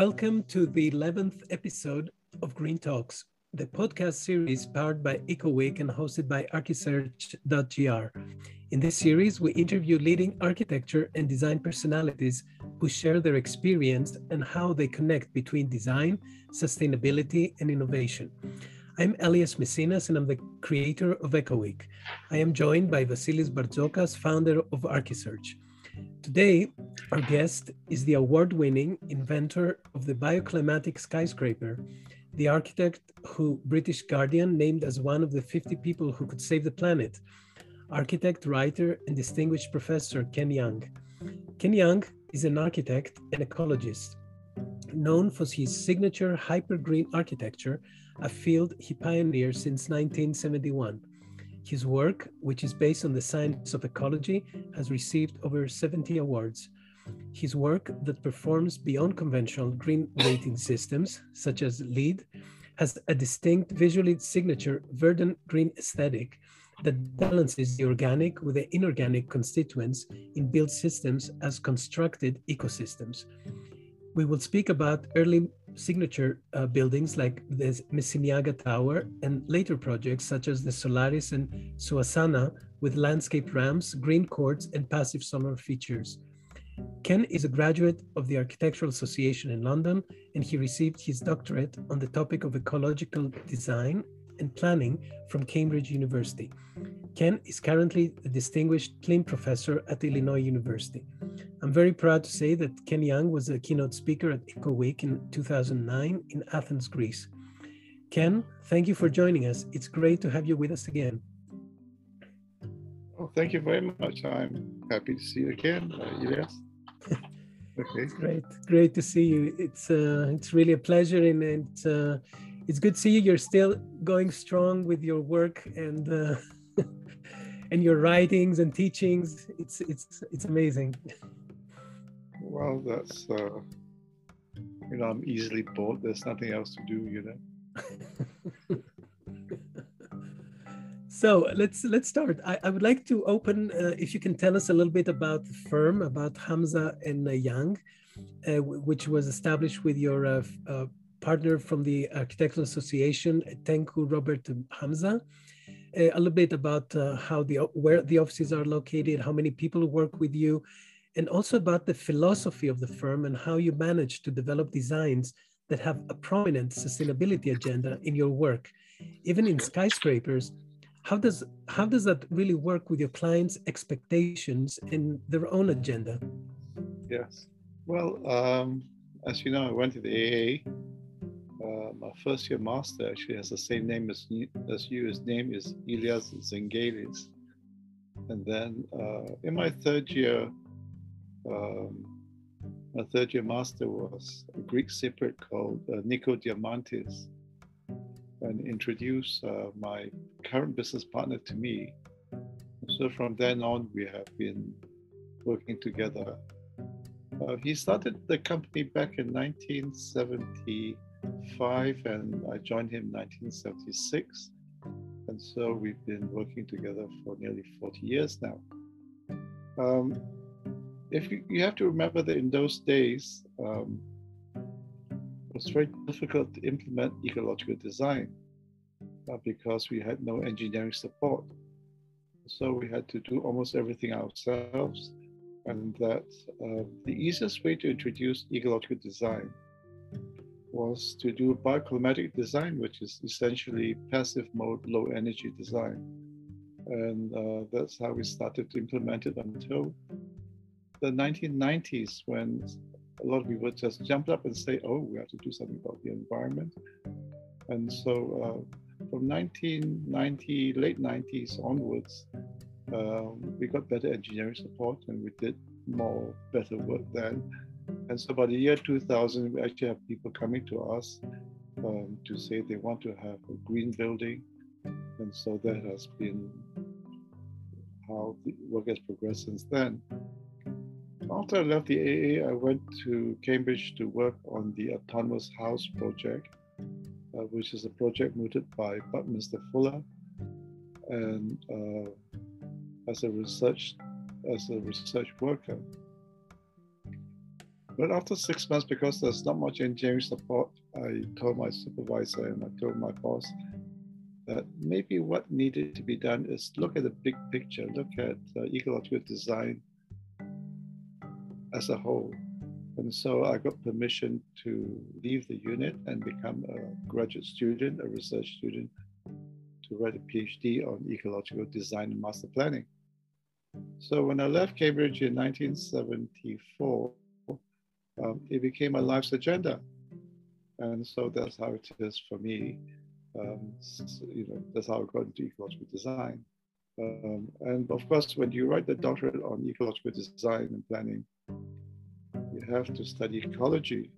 Welcome to the 11th episode of Green Talks, the podcast series powered by EcoWeek and hosted by Archisearch.gr. In this series, we interview leading architecture and design personalities who share their experience and how they connect between design, sustainability, and innovation. I'm Elias Messinas, and I'm the creator of EcoWeek. I am joined by Vasilis Barzokas, founder of Archisearch. Today, our guest is the award winning inventor of the bioclimatic skyscraper, the architect who British Guardian named as one of the 50 people who could save the planet, architect, writer, and distinguished professor Ken Yeang. Ken Yeang is an architect and ecologist, known for his signature hypergreen architecture, a field he pioneered since 1971. His work, which is based on the science of ecology, has received over 70 awards. His work that performs beyond conventional green rating systems, such as LEED, has a distinct visually signature verdant green aesthetic that balances the organic with the inorganic constituents in built systems as constructed ecosystems. We will speak about early signature uh, buildings like the Mesiniaga Tower and later projects such as the Solaris and Suasana with landscape ramps, green courts, and passive solar features. Ken is a graduate of the Architectural Association in London, and he received his doctorate on the topic of ecological design and planning from Cambridge University. Ken is currently a distinguished Kleene professor at Illinois University. I'm very proud to say that Ken Yeang was a keynote speaker at EcoWeek in 2009 in Athens, Greece. Ken, thank you for joining us. It's great to have you with us again. Oh, thank you very much. I'm happy to see you again, uh, Elias. Okay. Great, great to see you. It's uh, it's really a pleasure, and it's uh, it's good to see you. You're still going strong with your work and uh, and your writings and teachings. It's it's it's amazing. Well, that's uh, you know I'm easily bored. There's nothing else to do, you know. so let's let's start. I, I would like to open. Uh, if you can tell us a little bit about the firm, about Hamzah and uh, Yeang, uh, which was established with your uh, uh, partner from the Architectural Association, Tengku Robert Hamzah a little bit about uh, how the where the offices are located, how many people work with you, and also about the philosophy of the firm and how you manage to develop designs that have a prominent sustainability agenda in your work, even in skyscrapers. How does how does that really work with your clients' expectations and their own agenda? Yes. Well, um, as you know, I went to the AA uh, my first year master actually has the same name as. As you. His name is Elias Zenghelis. And then uh, in my third year, um, my third year master was a Greek Cypriot called uh, Nico Diamantis and introduced uh, my current business partner to me. So from then on, we have been working together. Uh, he started the company back in 1975, and I joined him in 1976. And so we've been working together for nearly 40 years now. Um, if you, you, have to remember that in those days, um, was very difficult to implement ecological design uh, because we had no engineering support. So we had to do almost everything ourselves. And that uh, the easiest way to introduce ecological design was to do bioclimatic design, which is essentially passive mode, low energy design. And uh, that's how we started to implement it until the 1990s, when a lot of people just jumped up and say, oh, we have to do something about the environment. And so uh, from 1990, late 90s onwards, um, we got better engineering support and we did more, better work then and so by the year 2000, we actually have people coming to us um, to say they want to have a green building. And so that has been how the work has progressed since then. After I left the AA, I went to Cambridge to work on the Autonomous House project, uh, which is a project mooted by Buckminster Fuller. And uh, as a research as a research worker, but after six months, because there's not much engineering support, I told my supervisor and I told my boss that maybe what needed to be done is look at the big picture, look at uh, ecological design as a whole. And so I got permission to leave the unit and become a graduate student, a research student, to write a PhD on ecological design and master planning. So when I left Cambridge in 1974, um, it became my life's agenda. And so that's how it is for me. Um, you know, that's how I got into ecological design. Um, and of course, when you write the doctorate on ecological design and planning, you have to study ecology.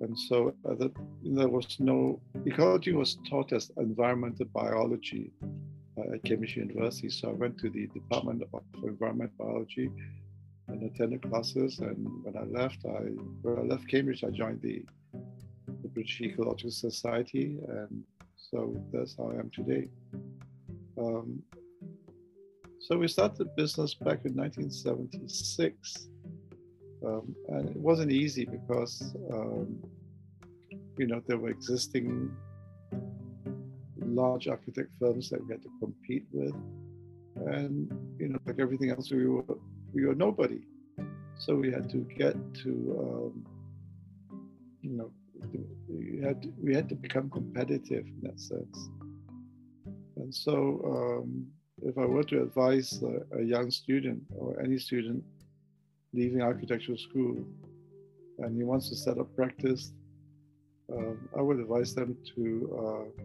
And so uh, that, there was no, ecology was taught as environmental biology uh, at Cambridge University. So I went to the Department of Environmental Biology and attended classes. And when I left, I when I left Cambridge, I joined the, the British Ecological Society, and so that's how I am today. Um, so we started the business back in 1976, um, and it wasn't easy because um, you know there were existing large architect firms that we had to compete with, and you know like everything else, we were we were nobody. So we had to get to, um, you know, we had to, we had to become competitive in that sense. And so, um, if I were to advise a, a, young student or any student leaving architectural school and he wants to set up practice, um, I would advise them to uh,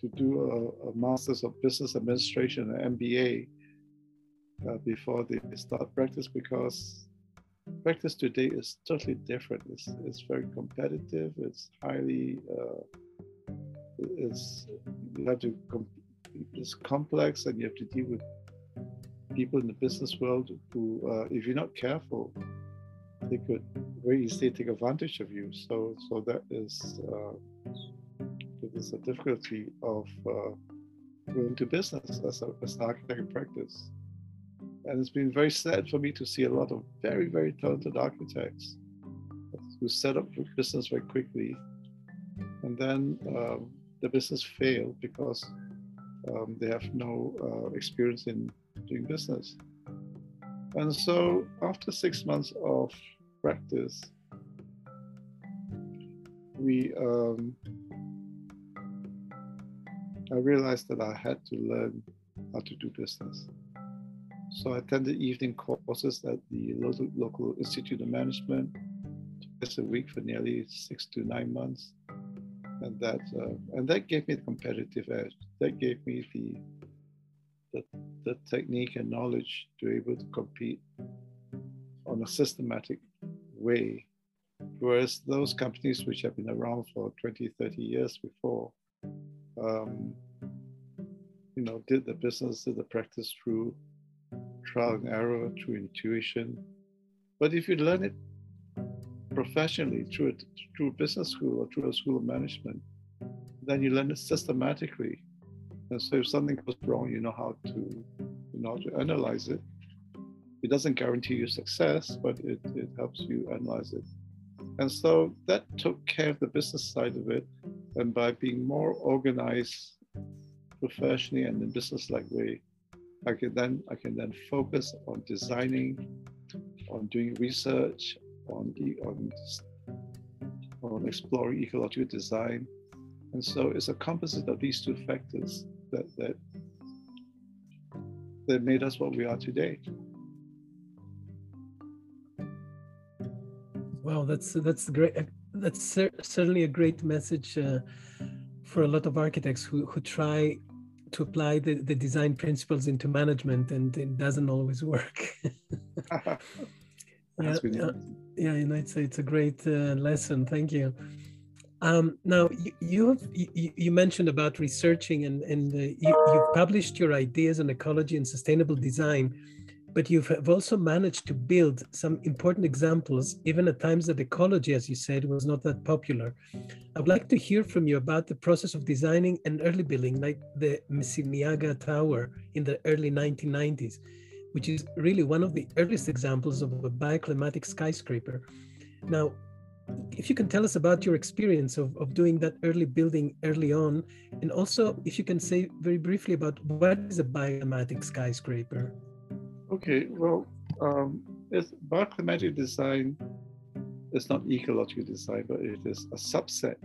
to do a, a, master's of business administration, an MBA, uh, before they start practice because practice today is totally different. It's, it's very competitive. It's highly, uh, it's, you have to, it's complex and you have to deal with people in the business world who, uh, if you're not careful, they could very easily take advantage of you. So, so that is, uh, is a difficulty of uh, going to business as, a, as an architect practice. And it's been very sad for me to see a lot of very, very talented architects who set up a business very quickly. And then um, the business failed because um, they have no uh, experience in doing business. And so after six months of practice, we um, I realized that I had to learn how to do business. So I attended evening courses at the local, local Institute of Management twice a week for nearly six to nine months, and that uh, and that gave me the competitive edge. That gave me the, the the technique and knowledge to be able to compete on a systematic way. Whereas those companies which have been around for 20, 30 years before, um, you know, did the business, did the practice through trial and error, through intuition. But if you learn it professionally through a, through business school or through a school of management, then you learn it systematically. And so if something goes wrong, you know how to you know to analyze it. It doesn't guarantee you success, but it, it helps you analyze it. And so that took care of the business side of it. And by being more organized professionally and in a business-like way, I can then I can then focus on designing, on doing research, on on on exploring ecological design, and so it's a composite of these two factors that that that made us what we are today. Wow, that's that's great. That's certainly a great message uh, for a lot of architects who who try to apply the, the design principles into management and it doesn't always work yeah, uh, yeah you know it's a, it's a great uh, lesson thank you um, now you, you have you, you, mentioned about researching and and uh, you, you've published your ideas on ecology and sustainable design but you have also managed to build some important examples, even at times that ecology, as you said, was not that popular. I'd like to hear from you about the process of designing an early building like the Mesiniaga Tower in the early 1990s. which is really one of the earliest examples of a bioclimatic skyscraper. Now, if you can tell us about your experience of, of doing that early building early on, and also if you can say very briefly about what is a bioclimatic skyscraper. Okay, well, um, it's bioclimatic design It's not ecological design, but it is a subset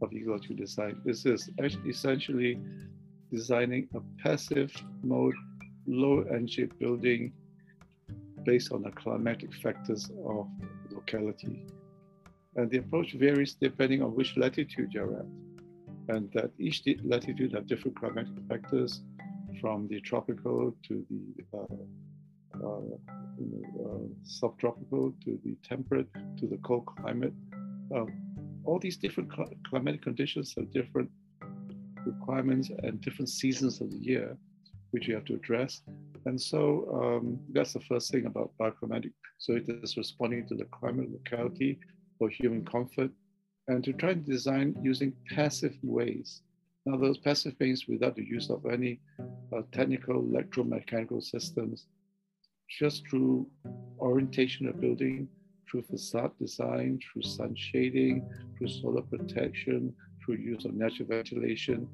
of ecological design. This is essentially designing a passive mode, low energy building based on the climatic factors of locality. And the approach varies depending on which latitude you're at. And that each latitude have different climatic factors from the tropical to the uh, uh, you know, uh, subtropical to the temperate to the cold climate. Um, all these different cl climatic conditions have different requirements and different seasons of the year, which you have to address. And so um, that's the first thing about bioclimatic. So it is responding to the climate locality for human comfort and to try and design using passive ways. Now, those passive ways without the use of any uh, technical electromechanical systems, just through orientation of building, through facade design, through sun shading, through solar protection, through use of natural ventilation,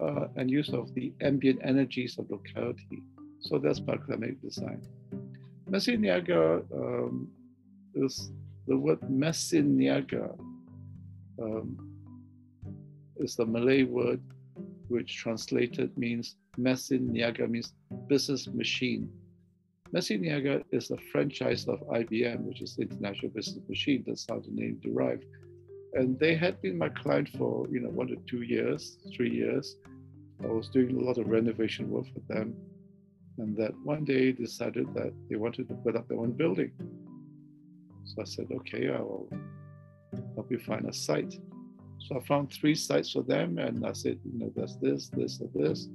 uh, and use of the ambient energies of locality. So that's bioclimatic design. Mesin Niaga um, is the word Mesin Niaga um, is the Malay word which translated means Mesin Niaga means business machine. Mesin Niaga is a franchise of IBM, which is International Business Machine. That's how the name derived. And they had been my client for you know one to two years, three years. I was doing a lot of renovation work for them, and that one day decided that they wanted to put up their own building. So I said, okay, I will help you find a site. So I found three sites for them, and I said, you know, there's this, this, and this,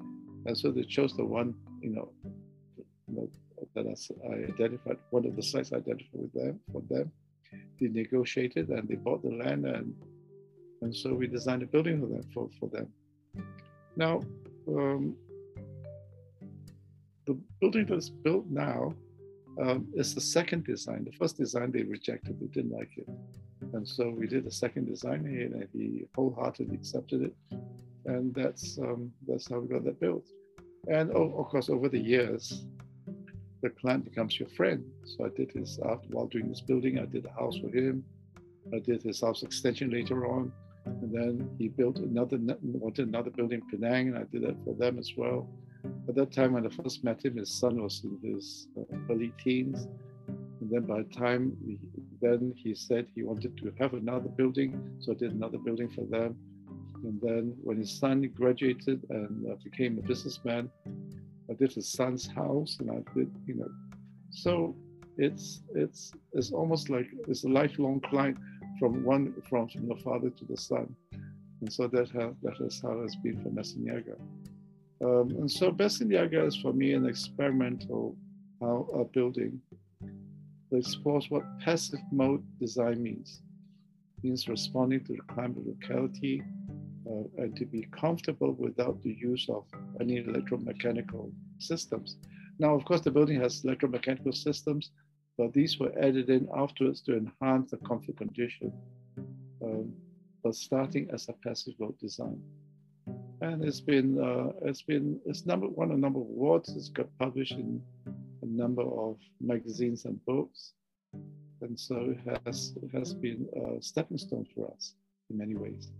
and so they chose the one, you know, that I, I identified, one of the sites I identified with them for them. They negotiated and they bought the land, and and so we designed a building for them. For, for them. Now, um, the building that's built now um, is the second design. The first design they rejected, they didn't like it. And so we did a second design here, and he wholeheartedly accepted it. And that's, um, that's how we got that built. And of, of course, over the years, the client becomes your friend. So I did his, after, while doing this building, I did a house for him. I did his house extension later on. And then he built another, wanted another building in Penang, and I did that for them as well. At that time, when I first met him, his son was in his uh, early teens. And then by the time, we, then he said he wanted to have another building. So I did another building for them. And then when his son graduated and uh, became a businessman, I did his son's house and I did, you know, so it's it's it's almost like it's a lifelong client from one from, from the father to the son. And so that has, that is how it's been for Mesin Niaga. Um, and so Mesin Niaga is for me an experimental how a building that explores what passive mode design means. It means responding to the climate locality uh, and to be comfortable without the use of any electromechanical systems. Now, of course, the building has electromechanical systems, but these were added in afterwards to enhance the comfort condition, um, but starting as a passive mode design and it's been uh, it's been it's number won a number of awards. It's got published in a number of magazines and books, and so it has it has been a stepping stone for us in many ways.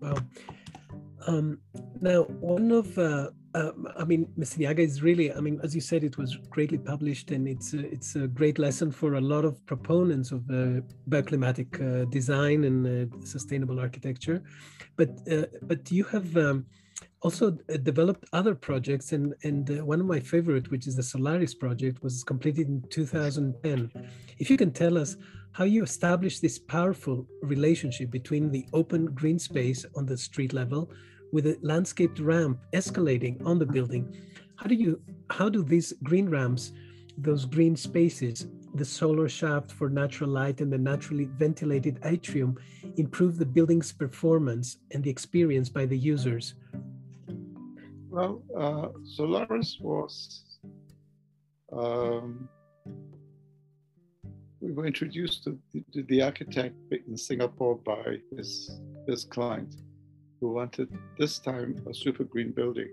Well, um, now one of uh, uh, I mean, Mesin Niaga is really, I mean, as you said, it was greatly published and it's a, it's a great lesson for a lot of proponents of uh, bioclimatic uh, design and uh, sustainable architecture. But uh, but you have um, also uh, developed other projects and, and one of my favorite, which is the Solaris project, was completed in 2010. If you can tell us how you established this powerful relationship between the open green space on the street level with a landscaped ramp escalating on the building. How do you how do these green ramps, those green spaces, the solar shaft for natural light and the naturally ventilated atrium improve the building's performance and the experience by the users? Well, uh, Solaris was, um, we were introduced to the, to the, architect in Singapore by his, his client who wanted this time a super green building.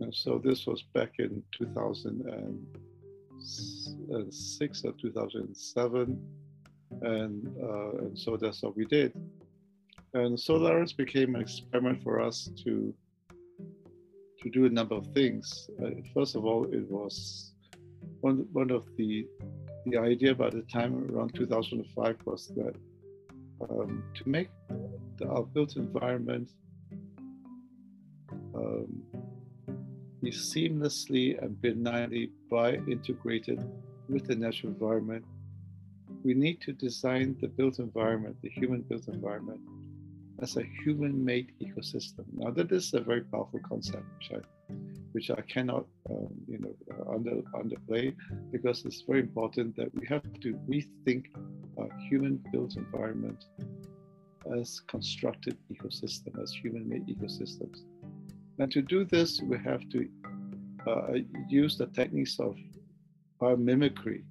And so this was back in 2006 or 2007. And, uh, and so that's what we did. And Solaris became an experiment for us to to do a number of things. Uh, first of all, it was one one of the the idea by the time around 2005 was that um, to make the, our built environment um, be seamlessly and benignly bio-integrated with the natural environment, we need to design the built environment, the human built environment, as a human-made ecosystem. Now that is a very powerful concept, which I, which I cannot, um, you know, under underplay, because it's very important that we have to rethink a human-built environment as constructed ecosystem, as human-made ecosystems. And to do this, we have to uh, use the techniques of biomimicry.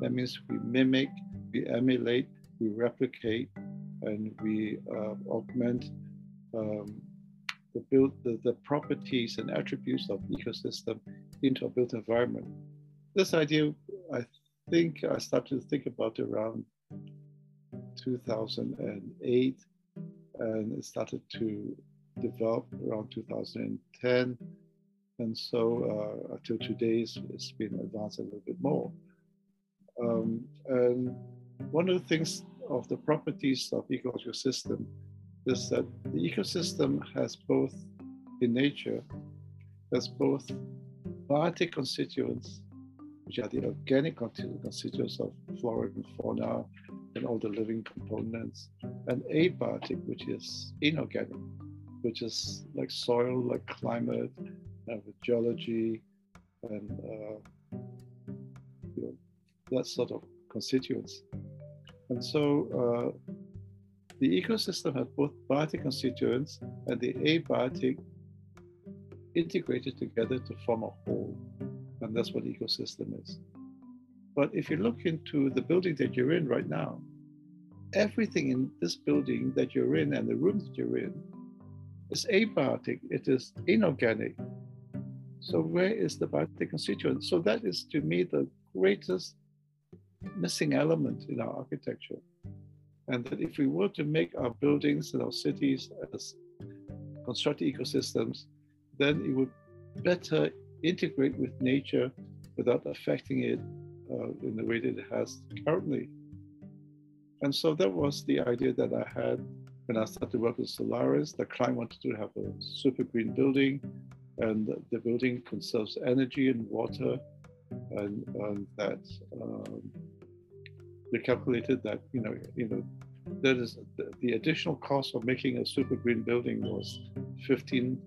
That means we mimic, we emulate, we replicate, and we uh, augment um, the build the, the properties and attributes of ecosystem into a built environment. This idea, I think I started to think about around 2008 and it started to develop around 2010 and so uh, until today it's been advanced a little bit more. Um, and one of the things of the properties of ecological system is that the ecosystem has both, in nature, has both biotic constituents, which are the organic constituents of flora and fauna and all the living components, and abiotic, which is inorganic, which is like soil, like climate, uh, with geology, and uh, you know, that sort of constituents. And so uh, the ecosystem has both biotic constituents and the abiotic integrated together to form a whole. And that's what ecosystem is. But if you look into the building that you're in right now, everything in this building that you're in and the room that you're in is abiotic, it is inorganic. So where is the biotic constituent? So that is to me the greatest missing element in our architecture. And that if we were to make our buildings and our cities as constructed ecosystems, then it would better integrate with nature without affecting it uh, in the way that it has currently. And so that was the idea that I had when I started to work with Solaris. The client wanted to have a super green building, and the building conserves energy and water, and, and that um, they calculated that you know you know that is the, the additional cost of making a super green building was 15%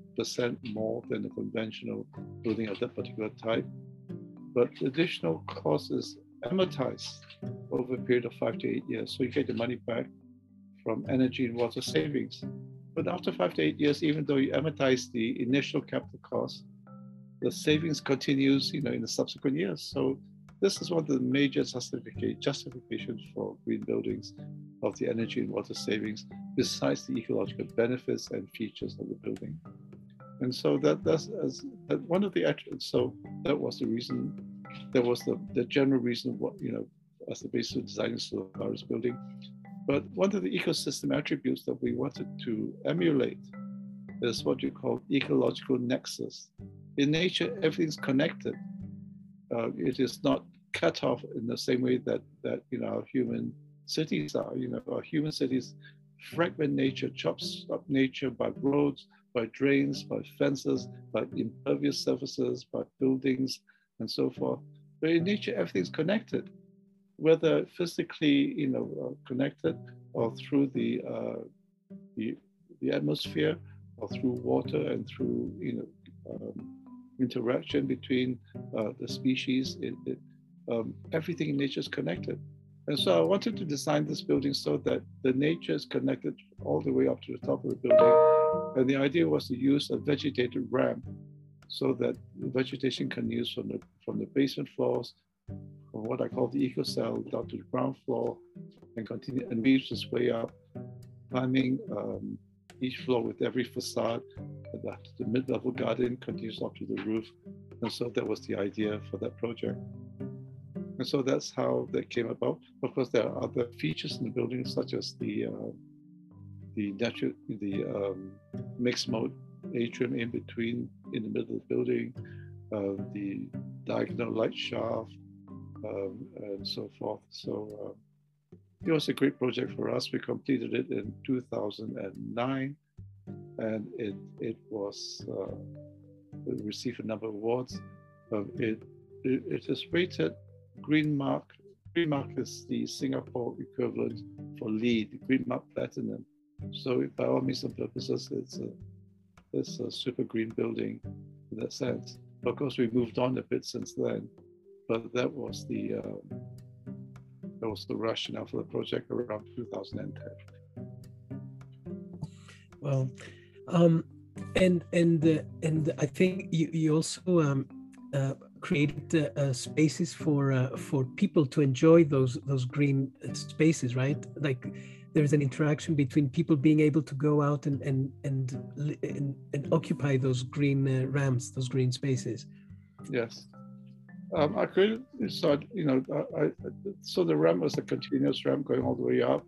more than a conventional building of that particular type. But additional cost is amortized over a period of five to eight years. So you get the money back from energy and water savings. But after five to eight years, even though you amortize the initial capital cost, the savings continues, you know, in the subsequent years. So this is one of the major justifications for green buildings of the energy and water savings, besides the ecological benefits and features of the building. And so that that's as one of the so that was the reason that was the, the general reason what you know as the basis of designing Solaris building. But one of the ecosystem attributes that we wanted to emulate is what you call ecological nexus. In nature, everything's connected. Uh, it is not cut off in the same way that that you know our human cities are. You know, our human cities fragment nature, chops up nature by roads, by drains, by fences, by impervious surfaces, by buildings, and so forth. But in nature, everything's connected, whether physically, you know, uh, connected or through the, uh, the, the atmosphere or through water and through, you know, um, interaction between uh, the species. It, it, um, everything in nature is connected. And so I wanted to design this building so that the nature is connected all the way up to the top of the building. And the idea was to use a vegetated ramp so that vegetation can use from the from the basement floors, from what I call the eco cell down to the ground floor, and continue and weaves its way up, climbing um, each floor with every facade. The, the mid-level garden continues up to the roof, and so that was the idea for that project. And so that's how that came about. Of course, there are other features in the building, such as the uh, the natural, the um, mixed mode atrium in between, in the middle of the building, uh, the diagonal light shaft, um, and so forth. So uh, it was a great project for us. We completed it in 2009, and it it was uh, it received a number of awards. it, it it is rated Green Mark. Green Mark is the Singapore equivalent for LEED, Green Mark Platinum. So by all means and purposes, it's a, it's a super green building in that sense. Of course, we moved on a bit since then, but that was the uh, that was the rationale for the project around 2010. Well, um, and and uh, and I think you you also um, uh, created uh, uh, spaces for uh, for people to enjoy those those green spaces, right? Like there's an interaction between people being able to go out and and and and, and occupy those green uh, ramps, those green spaces. Yes, um, I created so you know I, I, so the ramp was a continuous ramp going all the way up,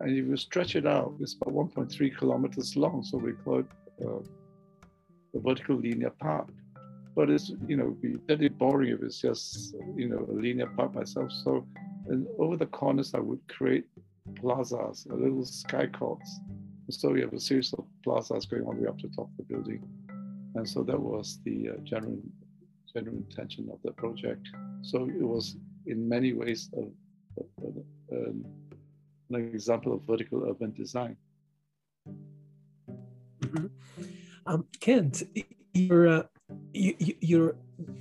and if you stretch it out, it's about 1.3 kilometers long. So we call it uh, the vertical linear park. But it's you know be very boring if it's just you know a linear park myself. So and over the corners I would create plazas, little sky courts. So we have a series of plazas going all the way up to the top of the building. And so that was the uh, general, general intention of the project. So it was in many ways a, a, a, an example of vertical urban design. Mm-hmm. Um, Ken, you're, uh, you, you're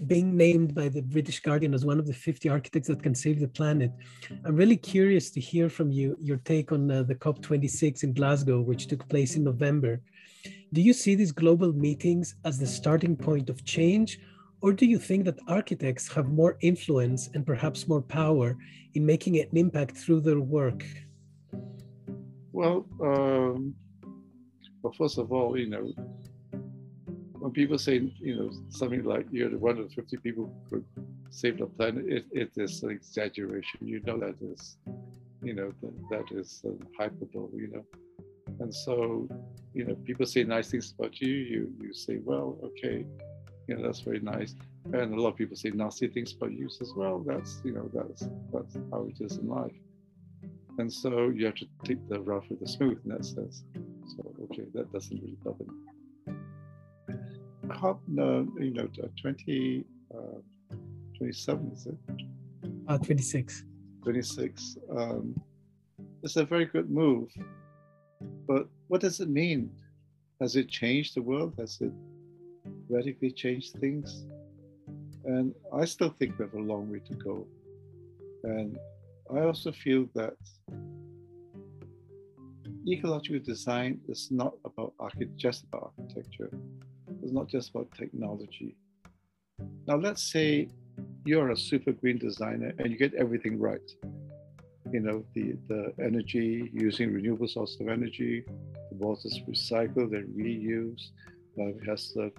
being named by the British Guardian as one of the 50 architects that can save the planet. I'm really curious to hear from you your take on uh, the COP26 in Glasgow, which took place in November. Do you see these global meetings as the starting point of change, or do you think that architects have more influence and perhaps more power in making an impact through their work? Well, um, well, first of all, you know, when people say, you know, something like you're the one of 50 people who could save the planet, it, it is an exaggeration. You know that is, you know, that, that is uh, hyperbole, you know. And so, you know, people say nice things about you, you you say, well, okay, you know, that's very nice. And a lot of people say nasty things about you, says, well, that's, you know, that's that's how it is in life. And so you have to take the rough with the smooth in that sense. So, okay, that doesn't really bother me COP, no, you know, 20, uh, 27, is it? Uh, 26. 26. Um, it's a very good move. But what does it mean? Has it changed the world? Has it radically changed things? And I still think we have a long way to go. And I also feel that ecological design is not about archi- just about architecture. It's not just about technology. Now, let's say you're a super green designer and you get everything right. You know, the, the energy using renewable sources of energy, the water is recycled and reused. Uh, it has the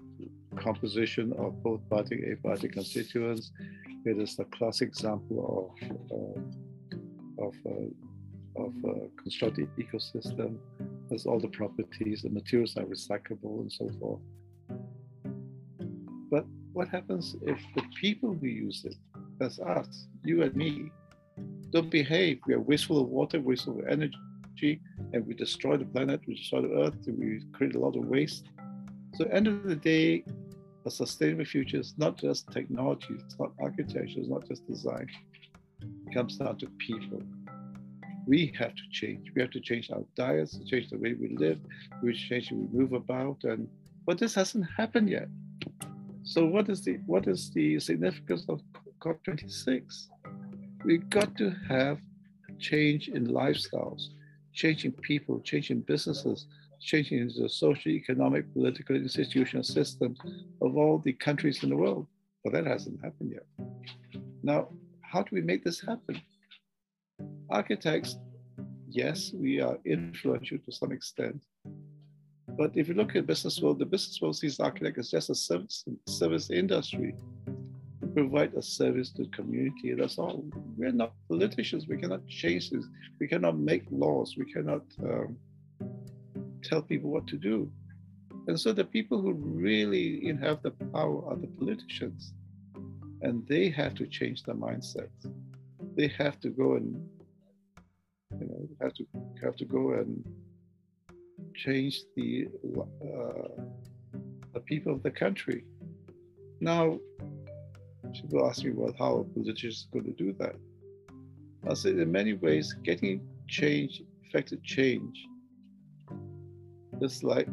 composition of both biotic and abiotic constituents. It is the classic example of, uh, of, uh, of a constructed ecosystem. Has all the properties, the materials are recyclable and so forth. What happens if the people who use it, that's us, you and me, don't behave? We are wasteful of water, wasteful of energy, and we destroy the planet, we destroy the earth, and we create a lot of waste. So, end of the day, a sustainable future is not just technology, it's not architecture, it's not just design. It comes down to people. We have to change. We have to change our diets, change the way we live, we change the way we move about, and but this hasn't happened yet. So what is the what is the significance of COP26? We've got to have a change in lifestyles, changing people, changing businesses, changing the social, economic, political, institutional systems of all the countries in the world. But that hasn't happened yet. Now, how do we make this happen? Architects, yes, we are influential to some extent. But if you look at business world, the business world sees architect as just a service, service industry. We provide a service to the community. That's all. We're not politicians. We cannot change this. We cannot make laws. We cannot um, tell people what to do. And so the people who really have the power are the politicians. And they have to change their mindset. They have to go and you know have to have to go and change the uh, the people of the country. Now, people ask me, well, how are politicians going to do that? I said, in many ways, getting change, effective change, is like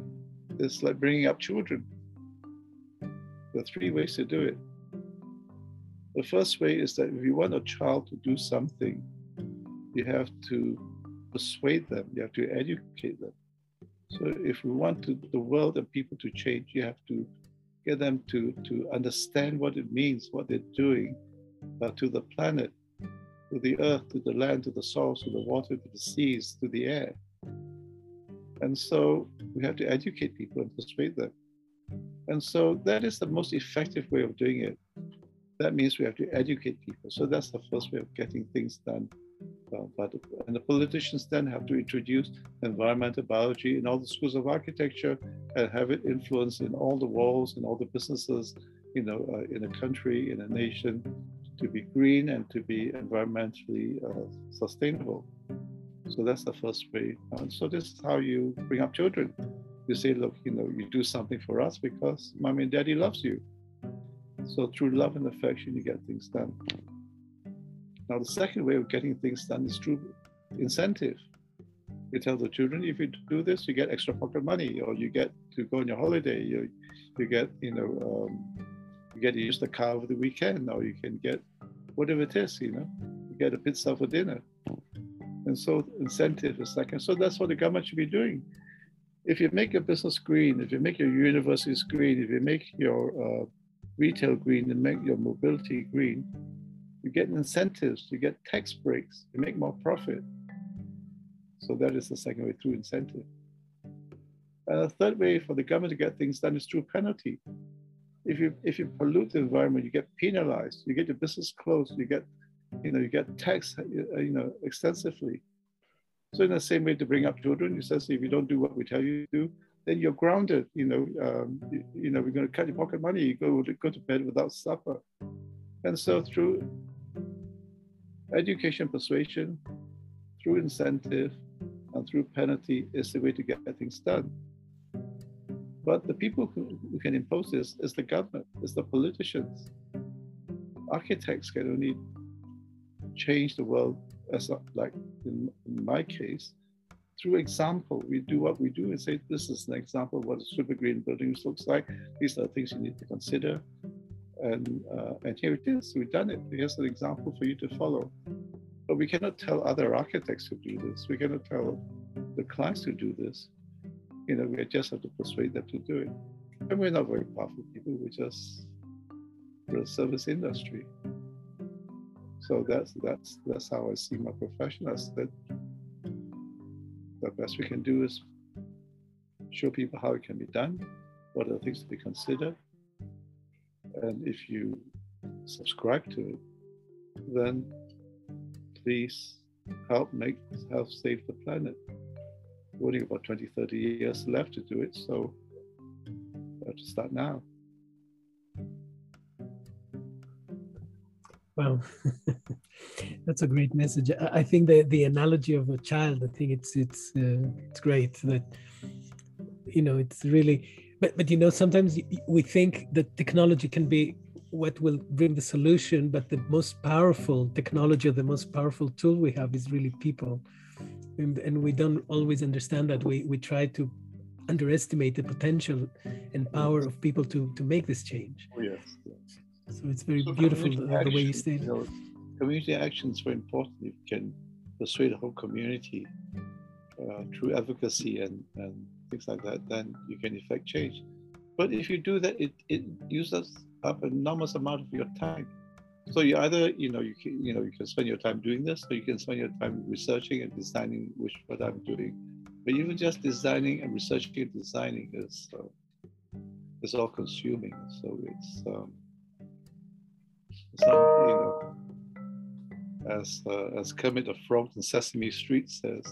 it's like bringing up children. There are three ways to do it. The first way is that if you want a child to do something, you have to persuade them, you have to educate them. So if we want to, the world and people to change, you have to get them to, to understand what it means, what they're doing uh, to the planet, to the earth, to the land, to the soil, to the water, to the seas, to the air. And so we have to educate people and persuade them. And so that is the most effective way of doing it. That means we have to educate people. So that's the first way of getting things done. Uh, but and the politicians then have to introduce environmental biology in all the schools of architecture and have it influence in all the walls and all the businesses, you know, uh, in a country, in a nation, to be green and to be environmentally uh, sustainable. So that's the first way. And so this is how you bring up children. You say, look, you know, you do something for us because mommy and daddy loves you. So through love and affection, you get things done. Now, the second way of getting things done is through incentive. You tell the children, if you do this, you get extra pocket money, or you get to go on your holiday. You, you get, you know, um, you get to use the car over the weekend, or you can get whatever it is, you know, you get a pizza for dinner. And so incentive is and so that's what the government should be doing. If you make your business green, if you make your universities green, if you make your uh, retail green and make your mobility green, you get incentives, you get tax breaks, you make more profit. So that is the second way through incentive. And the third way for the government to get things done is through penalty. If you if you pollute the environment, you get penalized. You get your business closed. You get, you know, you get taxed, you know, extensively. So in the same way to bring up children, you say, if you don't do what we tell you to do, then you're grounded. You know, um, you, you, know, we're going to cut your pocket money. You go go to bed without supper. And so through education persuasion, through incentive, and through penalty is the way to get things done. But the people who, who can impose this is the government, is the politicians. Architects can only change the world as a, like in, in, my case, through example. We do what we do and say, this is an example of what a super green building looks like. These are the things you need to consider. And, uh, and here it is, we've done it. Here's an example for you to follow. But we cannot tell other architects to do this. We cannot tell the clients to do this. You know, we just have to persuade them to do it. And we're not very powerful people. We're just we're a service industry. So that's that's that's how I see my profession. As that the best we can do is show people how it can be done, what are the things to be considered, and if you subscribe to it, then please help make help save the planet. We've only about 20, 30 years left to do it, so we have to start now. Wow, that's a great message. I think the the analogy of a child. I think it's it's uh, it's great that you know it's really but but you know sometimes we think that technology can be what will bring the solution but the most powerful technology or the most powerful tool we have is really people. And, and we don't always understand that. We we try to underestimate the potential and power of people to to make this change. Oh, yes, yes. so it's very so beautiful the, action, way you stated. you know, community action is very important. You can persuade the whole community uh, through advocacy and, and things like that, then you can effect change. But if you do that, it, it uses up an enormous amount of your time. So you either, you know, you can, you know, you can spend your time doing this, or you can spend your time researching and designing which what I'm doing. But even just designing and researching and designing is uh, is all consuming. So it's um, you know, as uh, as Kermit the Frog in Sesame Street says,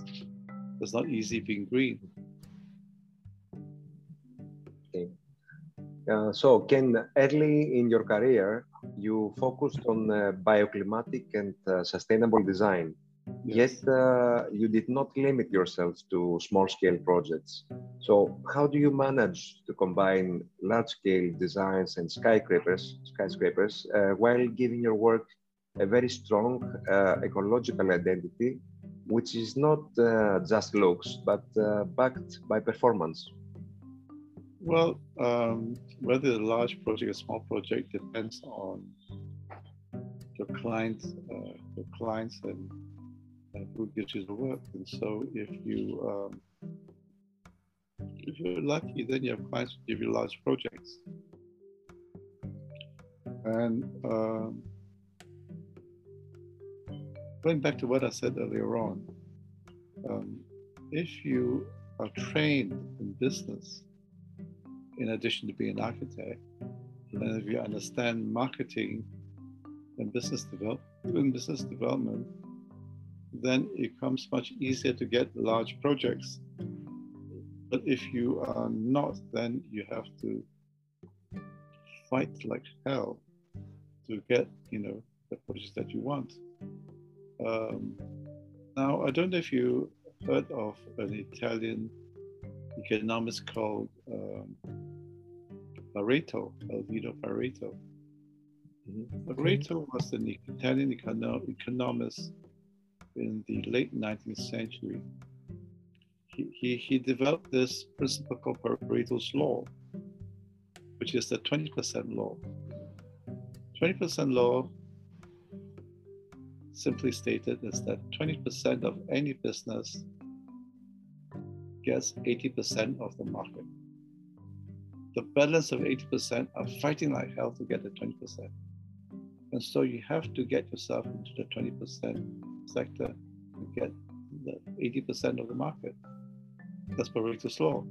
it's not easy being green. Uh, so, Ken, early in your career, you focused on uh, bioclimatic and uh, sustainable design. Yes. Yet, uh, you did not limit yourself to small scale projects. So, how do you manage to combine large scale designs and skyscrapers, skyscrapers uh, while giving your work a very strong uh, ecological identity, which is not uh, just looks, but uh, backed by performance? Well, um, whether a large project or small project depends on the client, uh, clients and, and, who gives you the work. And so, if you um, if you're lucky, then you have clients who give you large projects. And um, going back to what I said earlier on, um, if you are trained in business, in addition to being an architect, and if you understand marketing and business development, business development, then it becomes much easier to get large projects. But if you are not, then you have to fight like hell to get, you know, the projects that you want. Um, now, I don't know if you heard of an Italian economist called um, Pareto, Alvino Pareto. Mm-hmm. Pareto was an Italian econo- economist in the late 19th century. He, he, he developed this principle called Pareto's Law, which is the 20% law. 20% law simply stated is that 20% of any business gets 80% of the market. The balance of 80% are fighting like hell to get the 20%. And so you have to get yourself into the 20% sector to get the 80% of the market. That's Pareto's law.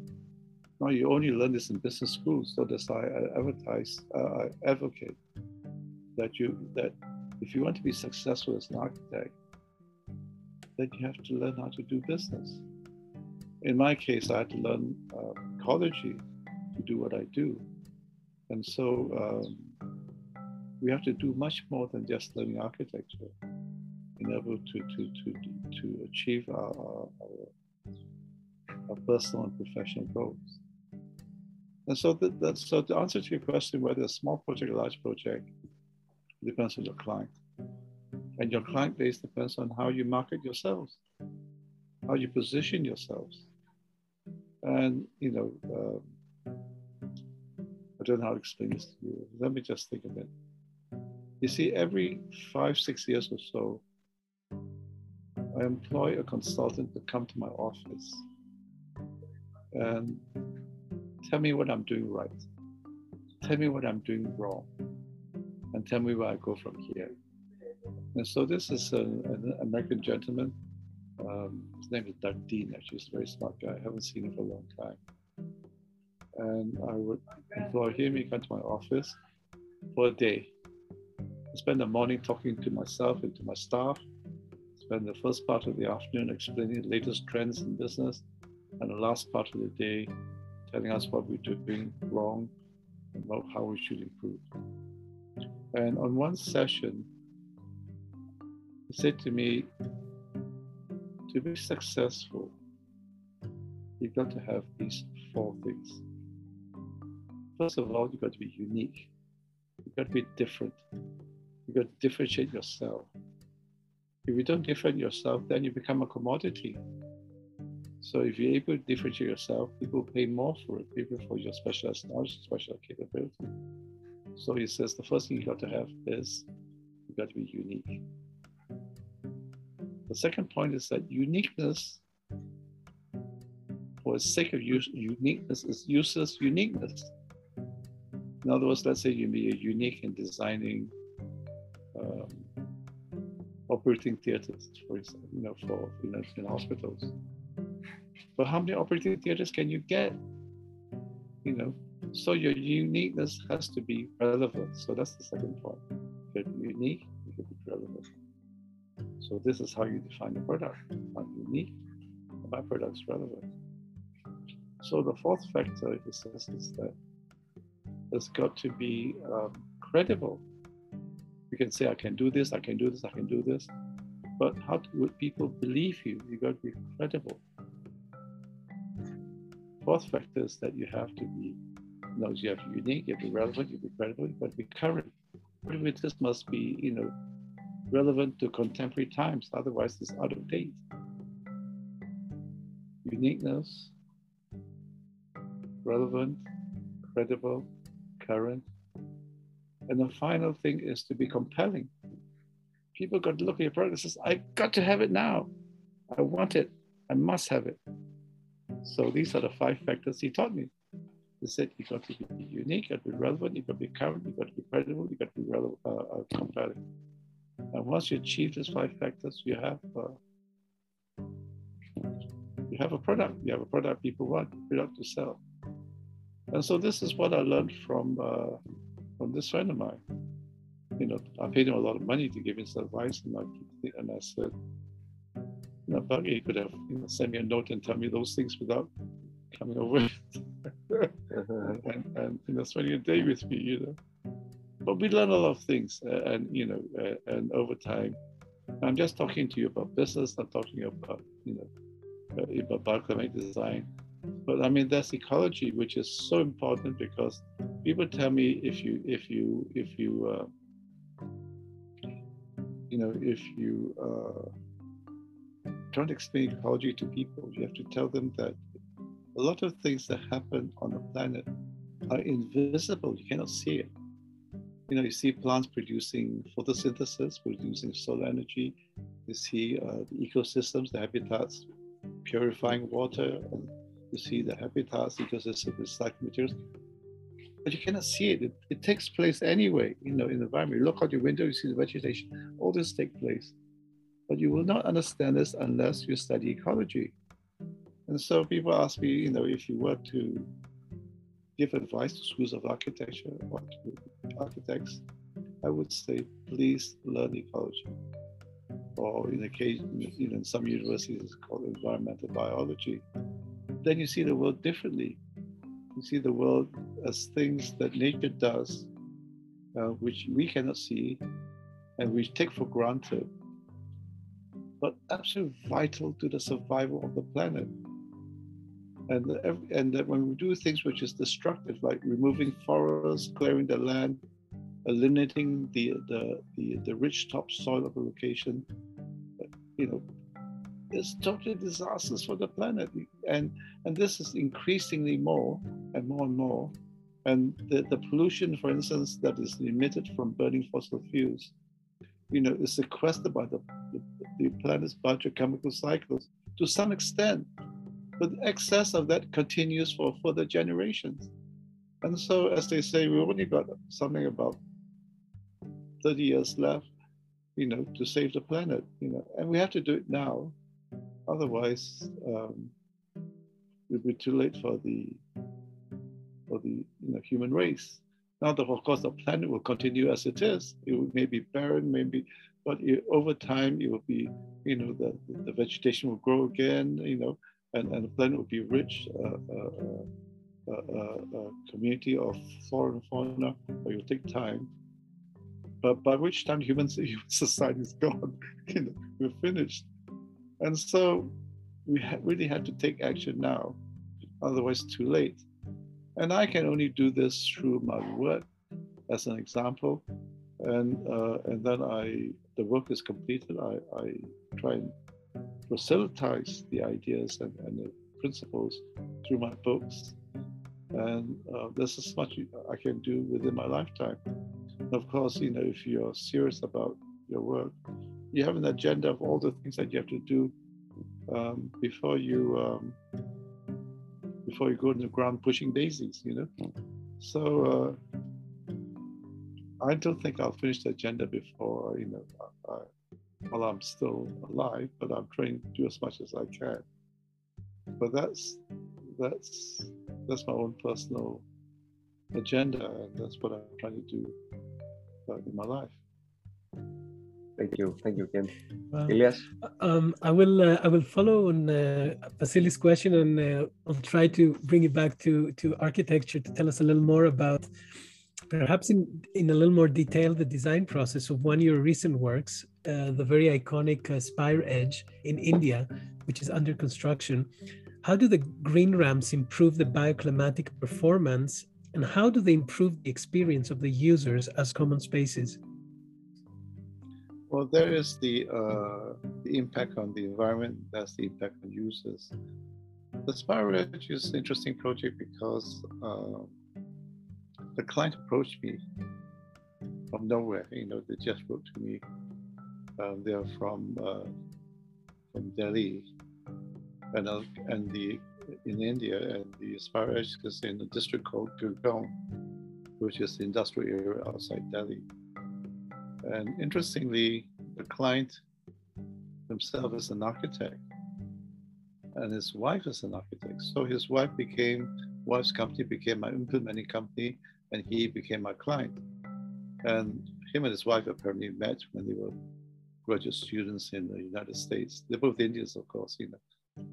Now you only learn this in business schools, so that's why I advertise, uh, I advocate that you that if you want to be successful as an architect, then you have to learn how to do business. In my case, I had to learn uh, ecology to do what I do. And so um, we have to do much more than just learning architecture in order to, to, to, to achieve our, our, our personal and professional goals. And so, that, so the answer to your question, whether a small project or large project, depends on your client. And your client base depends on how you market yourselves, how you position yourselves. And, you know, um, don't know how to explain this to you. Let me just think a it. You see, every five, six years or so, I employ a consultant to come to my office and tell me what I'm doing right, tell me what I'm doing wrong, and tell me where I go from here. And so this is an, an American gentleman. Um, his name is Doug Dean. Actually, he's a very smart guy. I haven't seen him for a long time. And I would employ him. He come to my office for a day. I spend the morning talking to myself and to my staff. Spend the first part of the afternoon explaining the latest trends in business, and the last part of the day telling us what we're doing wrong and how we should improve. And on one session, he said to me, to be successful, you've got to have these four things. First of all, you've got to be unique. You've got to be different. You've got to differentiate yourself. If you don't differentiate yourself, then you become a commodity. So if you're able to differentiate yourself, people pay more for it, people for your specialized knowledge, special capability. So he says the first thing you've got to have is you've got to be unique. The second point is that uniqueness for the sake of use, uniqueness is useless uniqueness. In other words, let's say you be unique in designing um, operating theaters, for example, you know, for you know, in hospitals. But how many operating theaters can you get? You know, so your uniqueness has to be relevant. So that's the second part. If you're unique, you can be relevant. So this is how you define the product. I'm unique, my product is relevant. So the fourth factor, a sense, is that it's got to be um, credible. You can say, I can do this, I can do this, I can do this. But how would people believe you? You've got to be credible. Fourth factor is that you have to be, you know, you have to be unique, you have to be relevant, you have to be credible, you have to be current. This must be, you know, relevant to contemporary times. Otherwise, it's out of date. Uniqueness, relevant, credible, current. And the final thing is to be compelling. People got to look at your product and says, I've got to have it now. I want it. I must have it. So these are the five factors he taught me. He said you got to be unique, you got to be relevant, you got to be current, you got to be credible, you got to be relevant, uh, uh, compelling. And once you achieve these five factors, you have uh, you have a product. You have a product people want, product to sell. And so this is what I learned from uh, from this friend of mine. You know, I paid him a lot of money to give him some advice, and I, and I said, you know, Buggy, could have you know, sent me a note and tell me those things without coming over and, and, you know, spending a day with me, you know. But we learn a lot of things, uh, and you know, uh, and over time, I'm just talking to you about business. I'm talking about you know, uh, about bioclimatic design. But I mean, that's ecology, which is so important because people tell me if you if you if you uh, you know if you uh, trying to explain ecology to people, you have to tell them that a lot of things that happen on the planet are invisible. You cannot see it. You know, you see plants producing photosynthesis, producing solar energy. You see uh, the ecosystems, the habitats purifying water, and see the habitats, ecosystem recycling materials. But you cannot see it. it. It takes place anyway, you know, in the environment. You look out your window, you see the vegetation. All this take place. But you will not understand this unless you study ecology. And so people ask me, you know, if you were to give advice to schools of architecture or to architects, I would say, please learn ecology. Or in the case, you know, in some universities, it's called environmental biology. Then you see the world differently. You see the world as things that nature does, uh, which we cannot see and we take for granted but absolutely vital to the survival of the planet. And, and that when we do things which is destructive, like removing forests, clearing the land, eliminating the, the, the, the rich topsoil of a location, you know, it's totally disastrous for the planet. And, and this is increasingly more and more and more. And the, the pollution, for instance, that is emitted from burning fossil fuels you know, is sequestered by the, the, the planet's biochemical cycles to some extent. But excess of that continues for further generations. And so, as they say, we only got something about 30 years left, you know, to save the planet, you know, and we have to do it now. Otherwise, um, it'll be too late for the for the you know, human race. Now, the, of course, the planet will continue as it is. It may be barren, maybe, but it, over time, it will be, you know, the, the vegetation will grow again, you know, and, and the planet will be rich, uh, uh, uh, community of flora and fauna, but it will take time. But by which time human, human society is gone, you know, we're finished. And so we really have to take action now, otherwise, too late. And I can only do this through my work as an example. And, uh, and then I, the work is completed. I, I try and proselytize the ideas and, and the principles through my books. And uh, this is much I can do within my lifetime. And of course, you know, if you're serious about your work, you have an agenda of all the things that you have to do um, before you um, before you go in the ground pushing daisies, you know. So uh, I don't think I'll finish the agenda before you know I, while I'm still alive, but I'm trying to do as much as I can. But that's that's that's my own personal agenda, and that's what I'm trying to do uh, in my life. Thank you, thank you, Ken. Well, Elias, um, I will uh, I will follow on uh, Vasily's question, and uh, I'll try to bring it back to to architecture to tell us a little more about, perhaps in in a little more detail, the design process of one of your recent works, uh, the very iconic uh, Spire Edge in India, which is under construction. How do the green ramps improve the bioclimatic performance, and how do they improve the experience of the users as common spaces? Well, there is the, uh, the impact on the environment, that's the impact on users. The Spire Edge is an interesting project because uh, the client approached me from nowhere. You know, they just wrote to me. Um, they're from uh, from Delhi, and uh, and the in India, and the Spire Edge is in a district called Gurgaon, which is the industrial area outside Delhi. And interestingly, the client himself is an architect and his wife is an architect. So his wife became, wife's company became my implementing company and he became my client. And him and his wife apparently met when they were graduate students in the United States. They're both Indians, of course, you know.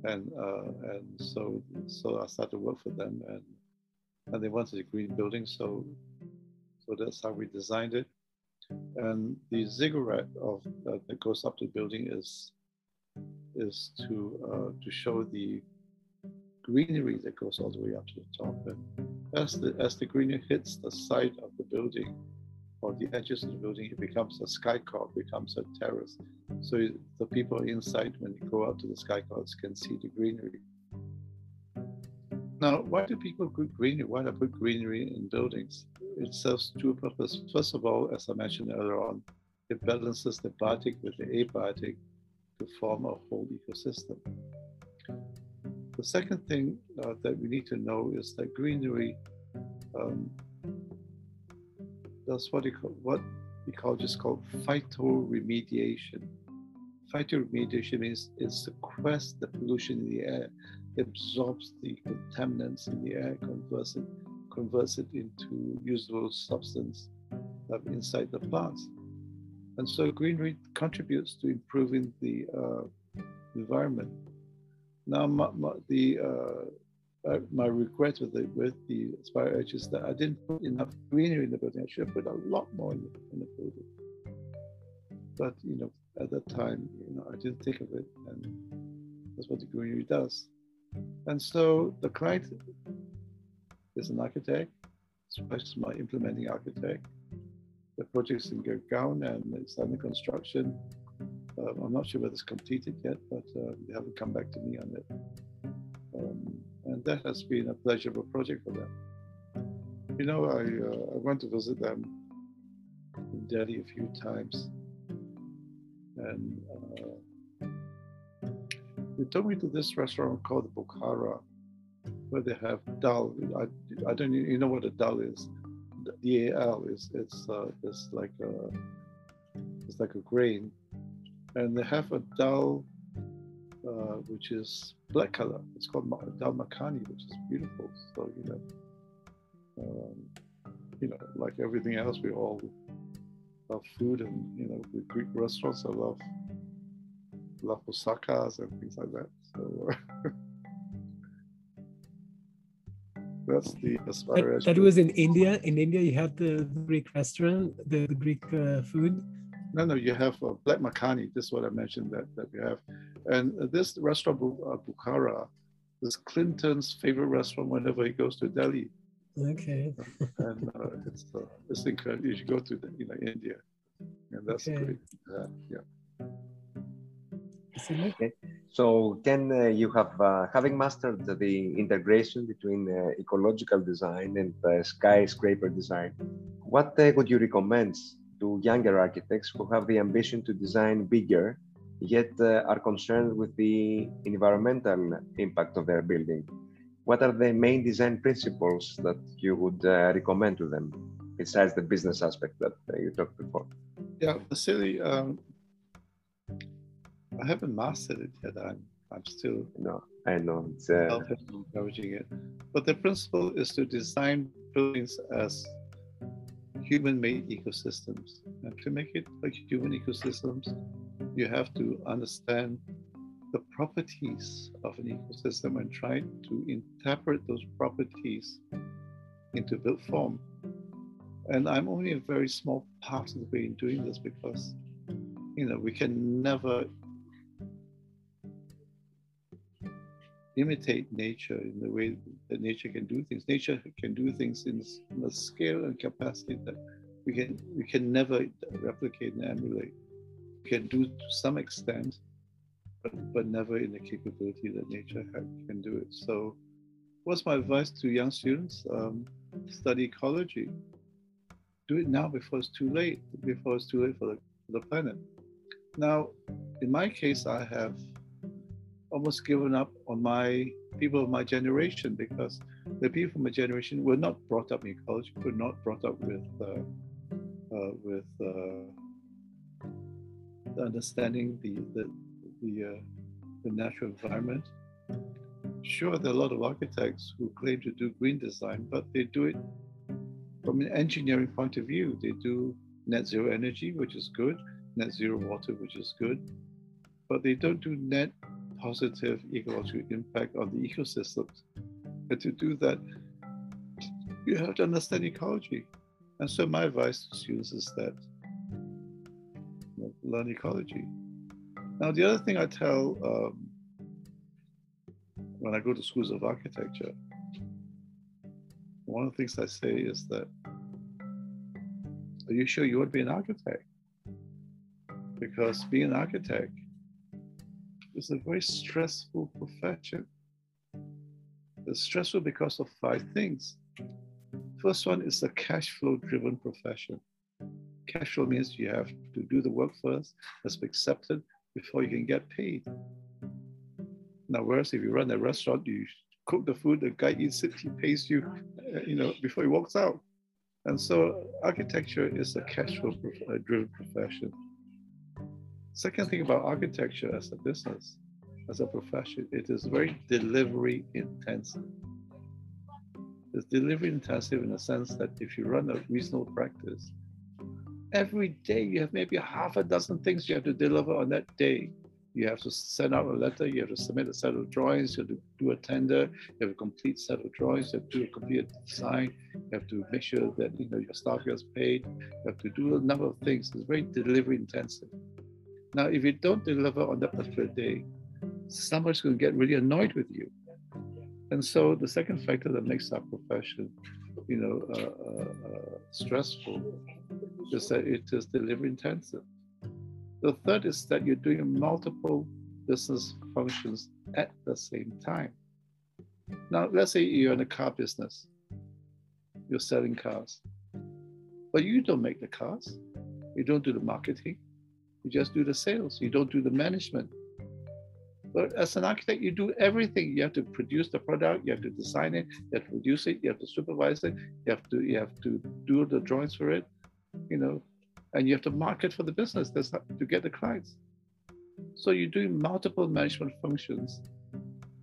And uh, and so so I started to work for them and and they wanted a green building, so so that's how we designed it. And the ziggurat of uh, that goes up the building is is to uh, to show the greenery that goes all the way up to the top. And as the as the greenery hits the side of the building or the edges of the building, it becomes a sky court, becomes a terrace. So the people inside, when they go out to the sky courts, can see the greenery. Now, why do people put greenery? Why do put greenery in buildings? it serves two purposes. First of all, as I mentioned earlier on, it balances the biotic with the abiotic to form a whole ecosystem. The second thing uh, that we need to know is that greenery um, does what, call, what ecologists call phytoremediation. Phytoremediation means it sequesters the pollution in the air, absorbs the contaminants in the air, converts it converts it into usable substance inside the plants. And so greenery contributes to improving the uh, environment. Now, my, my the uh, uh, my regret with the with the Spire Edge is that I didn't put enough greenery in the building. I should have put a lot more in the, in the building. But you know, at that time, you know, I didn't think of it, and that's what the greenery does. And so the client is an architect, is my implementing architect. The project's in Gurgaon and it's under construction. Um, I'm not sure whether it's completed yet, but uh, they haven't come back to me on it. Um, and that has been a pleasurable project for them. You know, I, uh, I went to visit them in Delhi a few times, and uh, they took me to this restaurant called Bukhara, where they have dal. I, I don't you know what a dal is. The al is it's uh, it's like a it's like a grain, and they have a dal uh, which is black color. It's called dal makhani, which is beautiful. So you know, um, you know, like everything else, we all love food, and you know, the Greek restaurants, I love love and things like that. So. That's the as far that, as that was in India. In India, you have the, Greek restaurant, the, the Greek uh, food. No, no, you have uh, Black Makhani. This is what I mentioned that, that you have. And this restaurant, uh, Bukhara, is Clinton's favorite restaurant whenever he goes to Delhi. Okay. and uh, it's, uh, it's incredible. You should go to the, you know, India. And that's okay. great. yeah. Okay. So, Ken, uh, you have, uh, having mastered the integration between uh, ecological design and uh, skyscraper design, what uh, would you recommend to younger architects who have the ambition to design bigger, yet uh, are concerned with the environmental impact of their building? what are the main design principles that you would uh, recommend to them besides the business aspect that uh, you talked before? Yeah, Vasily, um, I haven't mastered it yet. I'm, I'm still no, I know it's uh... encouraging it. But the principle is to design buildings as human-made ecosystems. And to make it like human ecosystems, you have to understand the properties of an ecosystem and try to interpret those properties into built form. And I'm only a very small part of the way in doing this because, you know, we can never imitate nature in the way that nature can do things. Nature can do things in a scale and capacity that we can we can never replicate and emulate. We can do to some extent, but, but never in the capability that nature can do it. So, what's my advice to young students? Um, study ecology. Do it now before it's too late. Before it's too late for the, for the planet. Now, in my case, I have almost given up on my people of my generation because the people of my generation were not brought up in ecology, were not brought up with uh, uh, with uh, understanding the the the, uh, the natural environment. Sure, there are a lot of architects who claim to do green design, but they do it from an engineering point of view. They do net zero energy, which is good, net zero water, which is good, but they don't do net positive ecological impact on the ecosystems. And to do that, you have to understand ecology. And so my advice to students is that you know, learn ecology. Now, the other thing I tell um, when I go to schools of architecture, one of the things I say is that, are you sure you want to be an architect? Because being an architect is a very stressful profession. It's stressful because of five things. First one is a cash flow driven profession. Cash flow means you have to do the work first, has be accepted before you can get paid. Now, whereas if you run a restaurant, you cook the food, the guy eats it, he pays you, uh, you know, before he walks out. And so architecture is a cash flow driven profession. Second thing about architecture as a business, as a profession, it is very delivery intensive. It's delivery intensive in the sense that if you run a reasonable practice, every day you have maybe half a dozen things you have to deliver on that day. You have to send out a letter, you have to submit a set of drawings, you have to do a tender, you have a complete set of drawings, you have to do a complete design, you have to make sure that you know your staff gets paid, you have to do a number of things. It's very delivery intensive. Now, if you don't deliver on that particular day, somebody's going to get really annoyed with you. And so the second factor that makes our profession, you know, uh, uh, uh, stressful is that it is delivery intensive. The third is that you're doing multiple business functions at the same time. Now, let's say you're in a car business, you're selling cars, but you don't make the cars, you don't do the marketing, you just do the sales. You don't do the management. But as an architect, you do everything. You have to produce the product. You have to design it. You have to produce it. You have to supervise it. You have to you have to do the drawings for it. You know, and you have to market for the business. That's to get the clients. So you're doing multiple management functions.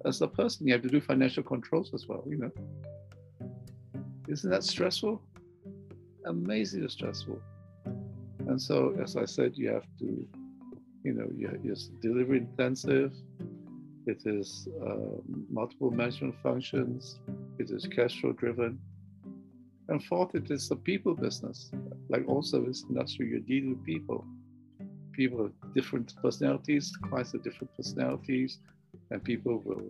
As a person, you have to do financial controls as well. You know, isn't that stressful? Amazingly stressful. And so, as I said, you have to, you know, it's delivery intensive. It is uh, multiple management functions. It is cash flow driven. And fourth, it is a people business. Like all service industry, you're dealing with people. People of different personalities, clients of different personalities, and people will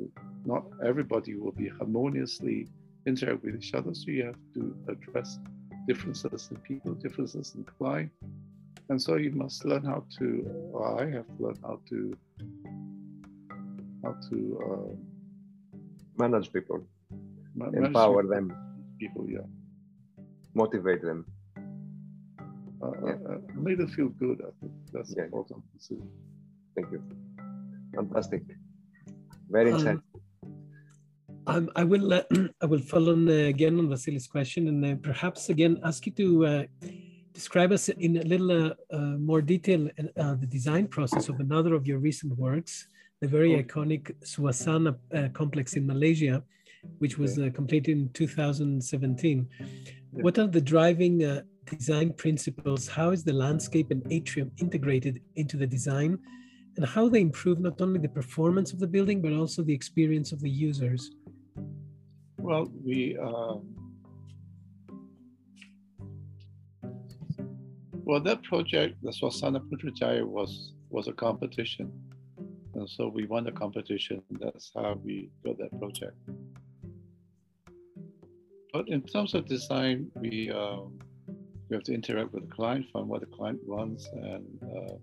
not everybody will be harmoniously interact with each other. So you have to address differences in people, differences in client, and so you must learn how to, or I have to learn how to, how to uh, manage people, ma- empower them, people, yeah, motivate them, uh, yeah. uh, make them feel good. I think that's yeah. important. Thank you. Fantastic. Very um, insightful. Um, I will uh, I will follow on, uh, again on Vasily's question and uh, perhaps again ask you to uh, describe us in a little uh, uh, more detail the design process of another of your recent works, the very okay. iconic Suasana complex in Malaysia, which was completed in 2017. Yeah. What are the driving design principles? How is the landscape and atrium integrated into the design? And how they improve not only the performance of the building, but also the experience of the users? Well, we um, well that project, the Suasana Putrajaya was was a competition, and so we won the competition. That's how we got that project. But in terms of design, we um, we have to interact with the client, find what the client wants, and uh,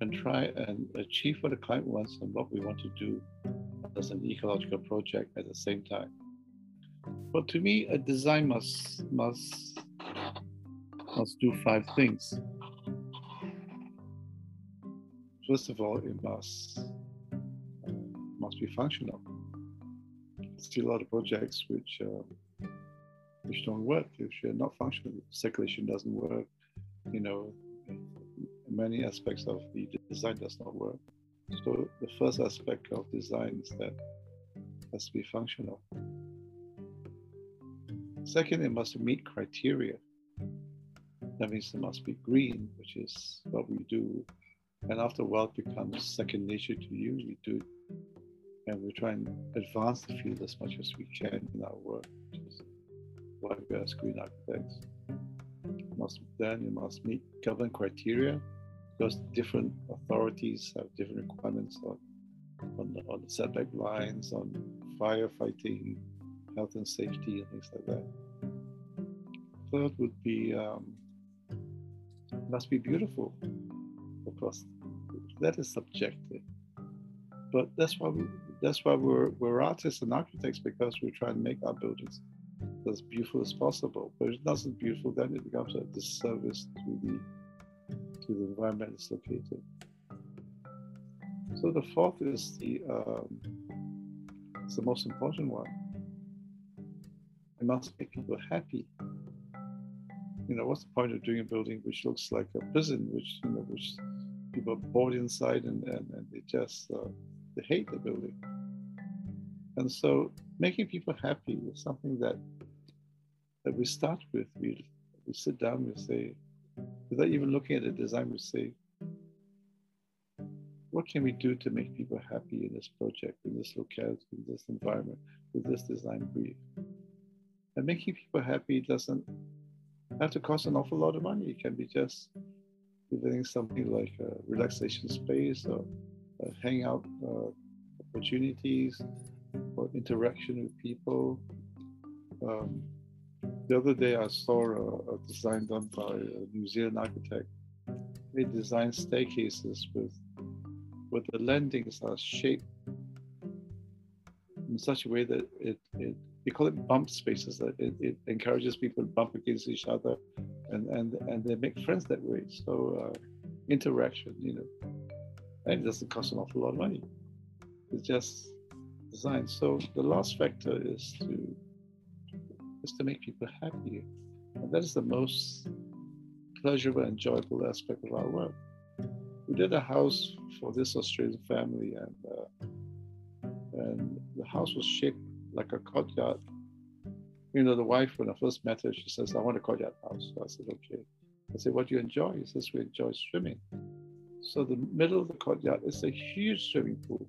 and try and achieve what the client wants and what we want to do as an ecological project at the same time. But to me, a design must must must do five things. First of all, it must must be functional. See a lot of projects which uh, which don't work if you're not functional. Circulation doesn't work. You know, many aspects of the design does not work. So the first aspect of design is that it has to be functional. Second, it must meet criteria. That means it must be green, which is what we do. And after a while, it becomes second nature to you. We do it. And we try and advance the field as much as we can in our work, which is why we are green architects. It must, then you must meet government criteria because different authorities have different requirements on, on, on the setback lines, on firefighting, health and safety and things like that. Third would be um, must be beautiful. Of course, that is subjective, but that's why we that's why we're we're artists and architects because we try and make our buildings as beautiful as possible. But if it doesn't beautiful, then it becomes a disservice to the to the environment it's located. So the fourth is the um, it's the most important one it must make people happy. Know, what's the point of doing a building which looks like a prison, which you know, which people are bored inside and, and, and they just uh, they hate the building. And so making people happy is something that that we start with. We we sit down, we say, without even looking at the design, we say, what can we do to make people happy in this project, in this locality, in this environment, with this design brief? And making people happy doesn't have to cost an awful lot of money. It can be just giving something like a relaxation space or hangout uh, opportunities or interaction with people. Um, the other day, I saw a, a, design done by a New Zealand architect. They designed staircases with, with the landings are shaped in such a way that it, it we call it bump spaces. That it, it, encourages people to bump against each other, and and and they make friends that way. So uh, interaction, you know, and it doesn't cost an awful lot of money. It's just design. So the last factor is to is to make people happy, and that is the most pleasurable, enjoyable aspect of our work. We did a house for this Australian family, and uh, and the house was shaped like a courtyard. You know, the wife, when I first met her, she says, I want a courtyard house. So I said, okay. I said, what do you enjoy? He says, we enjoy swimming. So the middle of the courtyard is a huge swimming pool.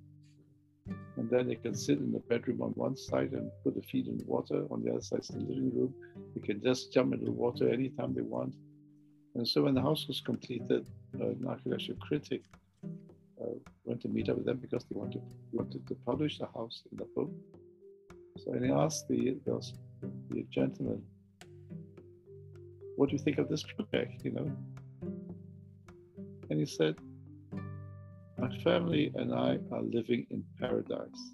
And then they can sit in the bedroom on one side and put the feet in the water. On the other side is the living room. They can just jump into the water anytime they want. And so when the house was completed, uh, an architecture critic uh, went to meet up with them because they wanted, wanted to publish the house in the book. So he asked the, the, gentleman, what do you think of this project, you know? And he said, my family and I are living in paradise,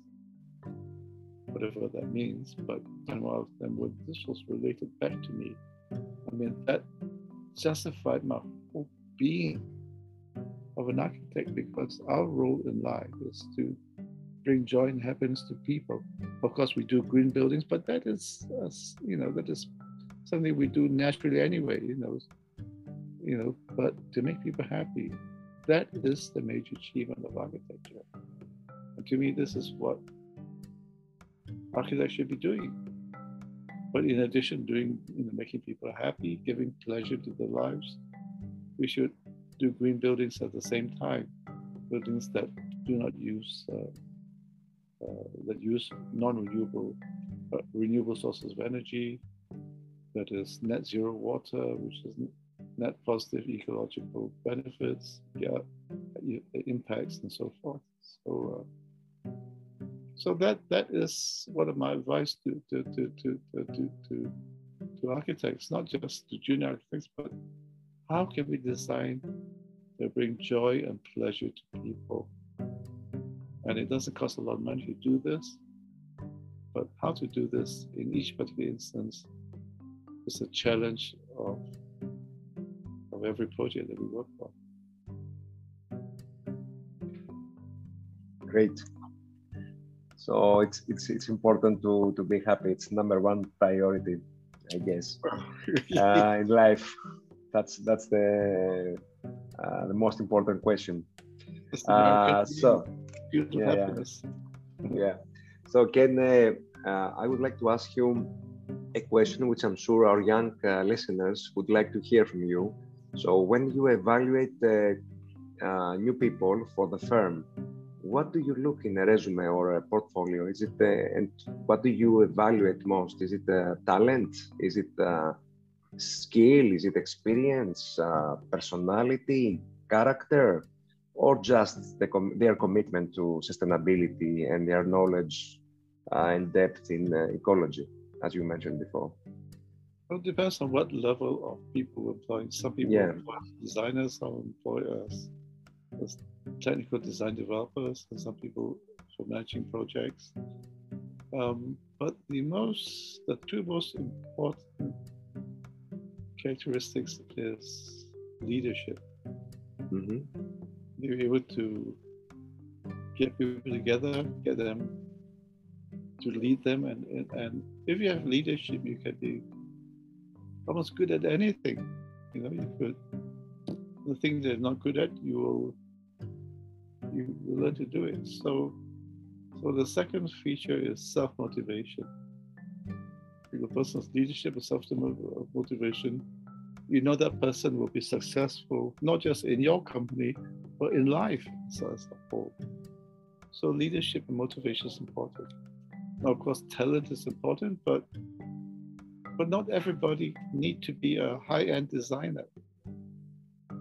whatever that means. But and while then when this was related back to me, I mean that justified my whole being of an architect because our role in life is to bring joy and happiness to people. Of course, we do green buildings, but that is, you know, that is something we do naturally anyway. You know, you know. But to make people happy, that is the major achievement of architecture. And to me, this is what architects should be doing. But in addition, doing you know, making people happy, giving pleasure to their lives, we should do green buildings at the same time, buildings that do not use uh, that use non-renewable uh, renewable sources of energy, that is net zero water, which is net positive ecological benefits, yeah, impacts, and so forth. So, uh, so that that is one of my advice to to to to to to, to architects, not just to junior architects, but how can we design that bring joy and pleasure to people? And it doesn't cost a lot of money to do this, but how to do this in each particular instance is a challenge of of every project that we work on. Great. So it's it's it's important to to be happy. It's number one priority, I guess, uh, in life. That's that's the uh, the most important question. Uh, so yeah, yeah, yeah. So Ken, uh, uh, I would like to ask you a question which I'm sure our young uh, listeners would like to hear from you. So when you evaluate the uh, new people for the firm, what do you look in a resume or a portfolio? Is it uh, and what do you evaluate most? Is it uh, talent? Is it uh, skill? Is it experience? Uh, personality? Character? Or just the com their commitment to sustainability and their knowledge uh, and depth in ecology, as you mentioned before? Well, it depends on what level of people we're employing. Some people yeah. employ designers, some employ as, as technical design developers, and some people for managing projects. Um, but the most, the two most important characteristics is leadership. Mm-hmm. You're able to get people together, get them to lead them, and, and, and if you have leadership, you can be almost good at anything. You know, you could the thing they're not good at, you will you, you learn to do it. So so the second feature is self-motivation. If a person's leadership and self-motivation, you know that person will be successful not just in your company, but in life a whole. So leadership and motivation is important. Now, of course, talent is important, but but not everybody need to be a high-end designer.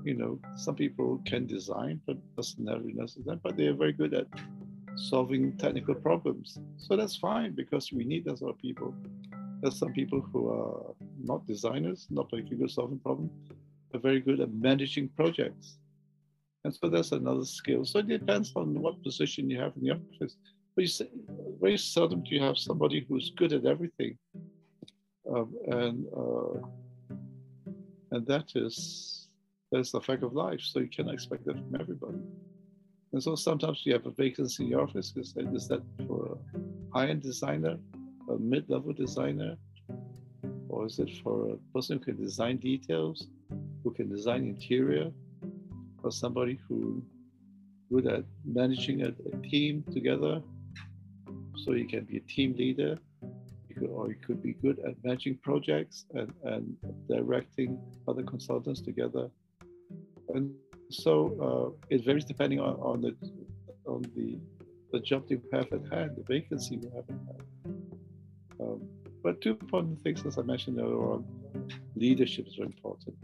You know, some people can design, but doesn't necessarily but they are very good at solving technical problems. So that's fine because we need those sort of people. There's some people who are not designers, not particularly good at solving problems, but very good at managing projects. And so that's another skill. So it depends on what position you have in the office. But you say, very seldom do you have somebody who's good at everything um, and uh, and that is that's the fact of life. So you cannot expect that from everybody. And so sometimes you have a vacancy in your office. because Is that, is that for a high-end designer, a mid-level designer, or is it for a person who can design details, who can design interior, or somebody who good at managing a, a team together, so you can be a team leader or you could be good at managing projects and, and directing other consultants together. And so uh, it varies depending on, on the on the the job you have at hand, the vacancy you have at hand. Um, but two important things, as I mentioned earlier on, leadership is very important, you.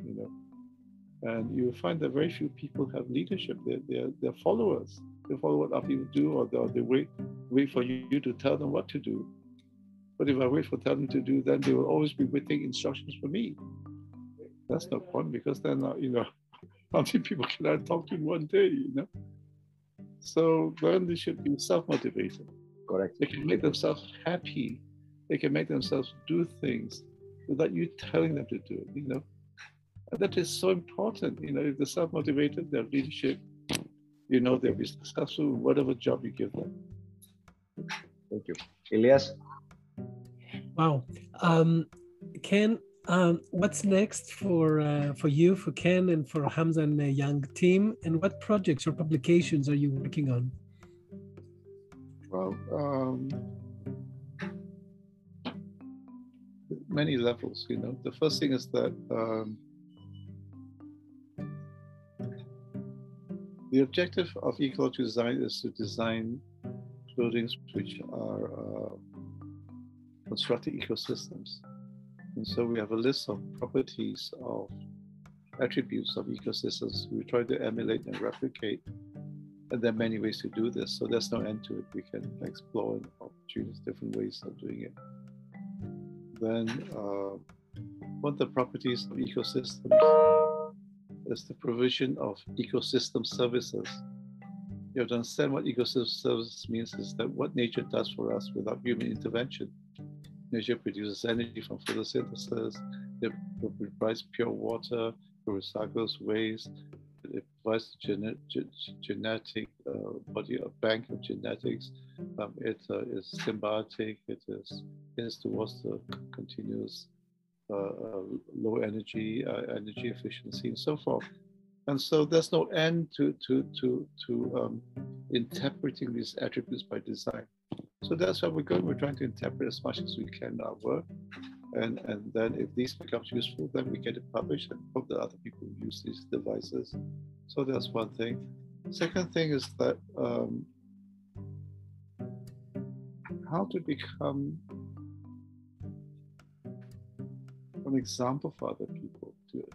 And you find that very few people have leadership. They're, they're, they're followers. They follow what other people do, or they, they wait, wait for you to tell them what to do. But if I wait for them to do that, they will always be waiting instructions from me. That's no point because then, uh, you know, how many people can I talk to in one day, you know? So then they should be self-motivated. Correct. They can make themselves happy. They can make themselves do things without you telling them to do it, you know? And that is so important, you know, if they're self-motivated, their leadership, you know, they'll be successful whatever job you give them. Thank you. Elias? Wow. Um, Ken, um, what's next for uh, for you, for Ken, and for Hamzah and the young team? And what projects or publications are you working on? Well, um, many levels. You know, the first thing is that um, the objective of ecological design is to design buildings which are uh, constructed ecosystems. And so we have a list of properties of attributes of ecosystems we try to emulate and replicate. And there are many ways to do this. So there's no end to it. We can explore and choose different ways of doing it. Then uh, of the properties of ecosystems is the provision of ecosystem services you have to understand what ecosystem services means is that what nature does for us without human intervention. Nature produces energy from photosynthesis, it provides pure water, it recycles waste, it provides genet genetic uh, body, a bank of genetics. Um, it uh, is symbiotic, it is, it is towards the continuous low energy, uh, energy efficiency, and so forth. And so there's no end to, to, to, to um, interpreting these attributes by design. So that's why we're going. We're trying to interpret as much as we can our work. And, and then if these becomes useful, then we get it published and hope that other people use these devices. So that's one thing. Second thing is that um, how to become an example for other people to it,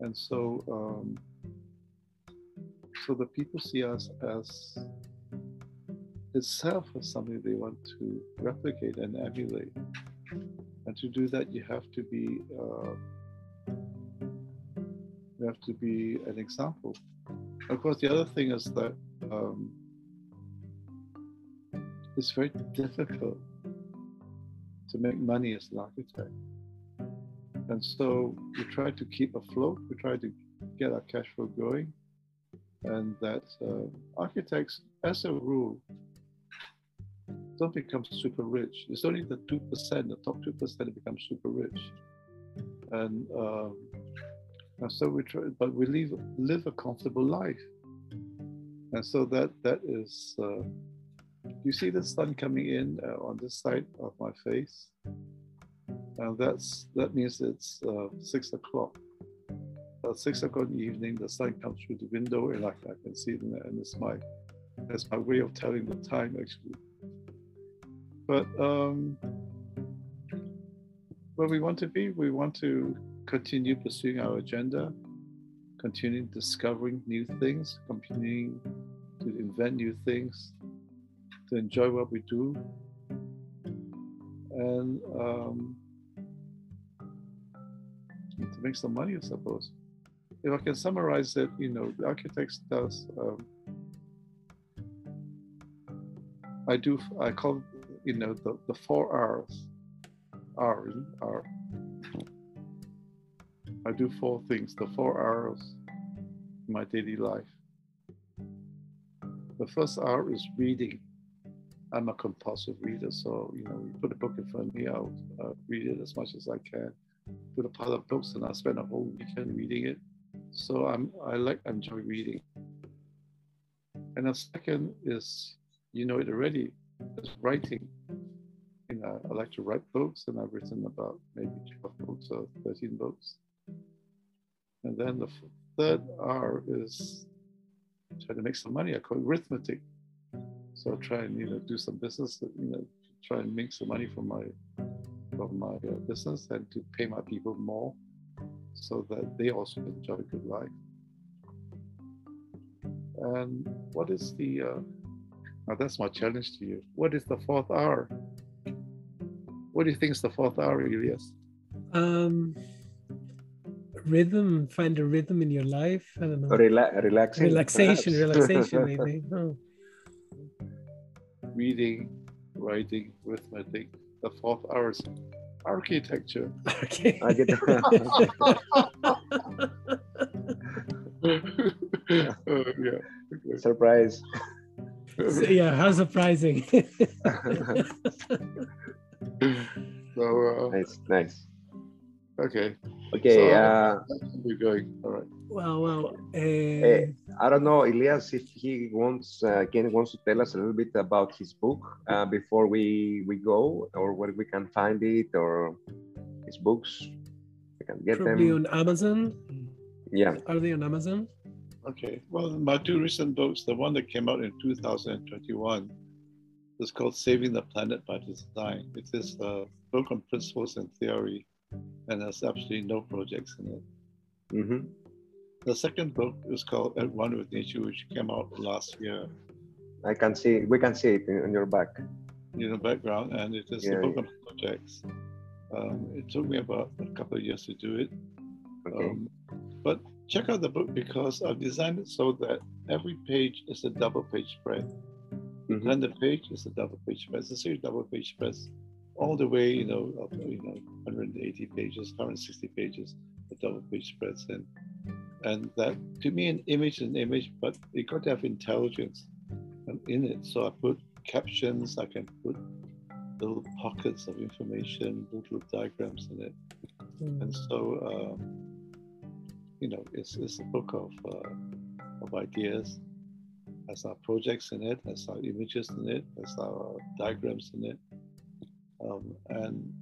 and so um, so the people see us as itself as something they want to replicate and emulate. And to do that you have to be uh, you have to be an example. Of course the other thing is that um, it's very difficult to make money as an architect and so we try to keep afloat, we try to get our cash flow going. And that uh, architects, as a rule, don't become super rich. It's only the 2%, the top 2% that become super rich. And, um, and so we try, but we live, live a comfortable life. And so that that is, uh, you see the sun coming in uh, on this side of my face? And that's that means it's uh, six o'clock. At six o'clock in the evening, the sun comes through the window, and I, I can see it, and it's my that's my way of telling the time actually. But um, where we want to be, we want to continue pursuing our agenda, continuing discovering new things, continuing to invent new things, to enjoy what we do, and um, make some money, I suppose. If I can summarize it, you know, the architects does. Um, I do. I call, you know, the, the four R's. R R. I do four things. The four R's in my daily life. The first R is reading. I'm a compulsive reader, so you know, you put a book in front of me, I'll uh, read it as much as I can put a pile of books and I spent a whole weekend reading it. So I'm I like enjoy reading. And the second is, you know it already, is writing. You know, I like to write books and I've written about maybe 12 books or 13 books. And then the third R is trying to make some money. I call it arithmetic. So I try and you know do some business, you know, try and make some money from my from my uh, business and to pay my people more so that they also enjoy a good life. And what is the, uh, now that's my challenge to you. What is the fourth R? What do you think is the fourth R, Elias? Um, rhythm, find a rhythm in your life. I don't know. Rela- relaxing. Relaxation, perhaps. relaxation, maybe. Oh. Reading, writing, arithmetic, the fourth hours architecture. Okay. uh, yeah. Okay. Surprise. So, yeah, how surprising. so uh, nice, nice. Okay. Okay, So- uh, We're going. All right. wow, wow. Eh, Uh, I don't know, Elias, if he wants, uh, Ken wants to tell us a little bit about his book uh, before we we go, or where we can find it, or his books. We can get probably them. on Amazon. Yeah. Are they on Amazon? Okay. Well, my two recent books, the one that came out in 2021 is called Saving the Planet by Design. It is a book on principles and theory, and there's absolutely no projects in it. hmm The second book is called At One with Nature, which came out last year I can see. We can see it in, on your back. in the background, and it is Yeah, a book yeah. on projects. Um, it took me about a couple of years to do it. Okay. Um, but check out the book because I've designed it so that every page is a double page spread. Mhm. Then the page is a double page spread. A series double page spreads all the way, you know, up you know, 180 pages, 160 pages, the double page spreads. And and that to me an image is an image, but it got to have intelligence in it. So I put captions, I can put little pockets of information, little diagrams in it. And so, um, you know, it's, it's a book of, uh, of ideas. Has our projects in it, has our images in it, has our diagrams in it. Um, and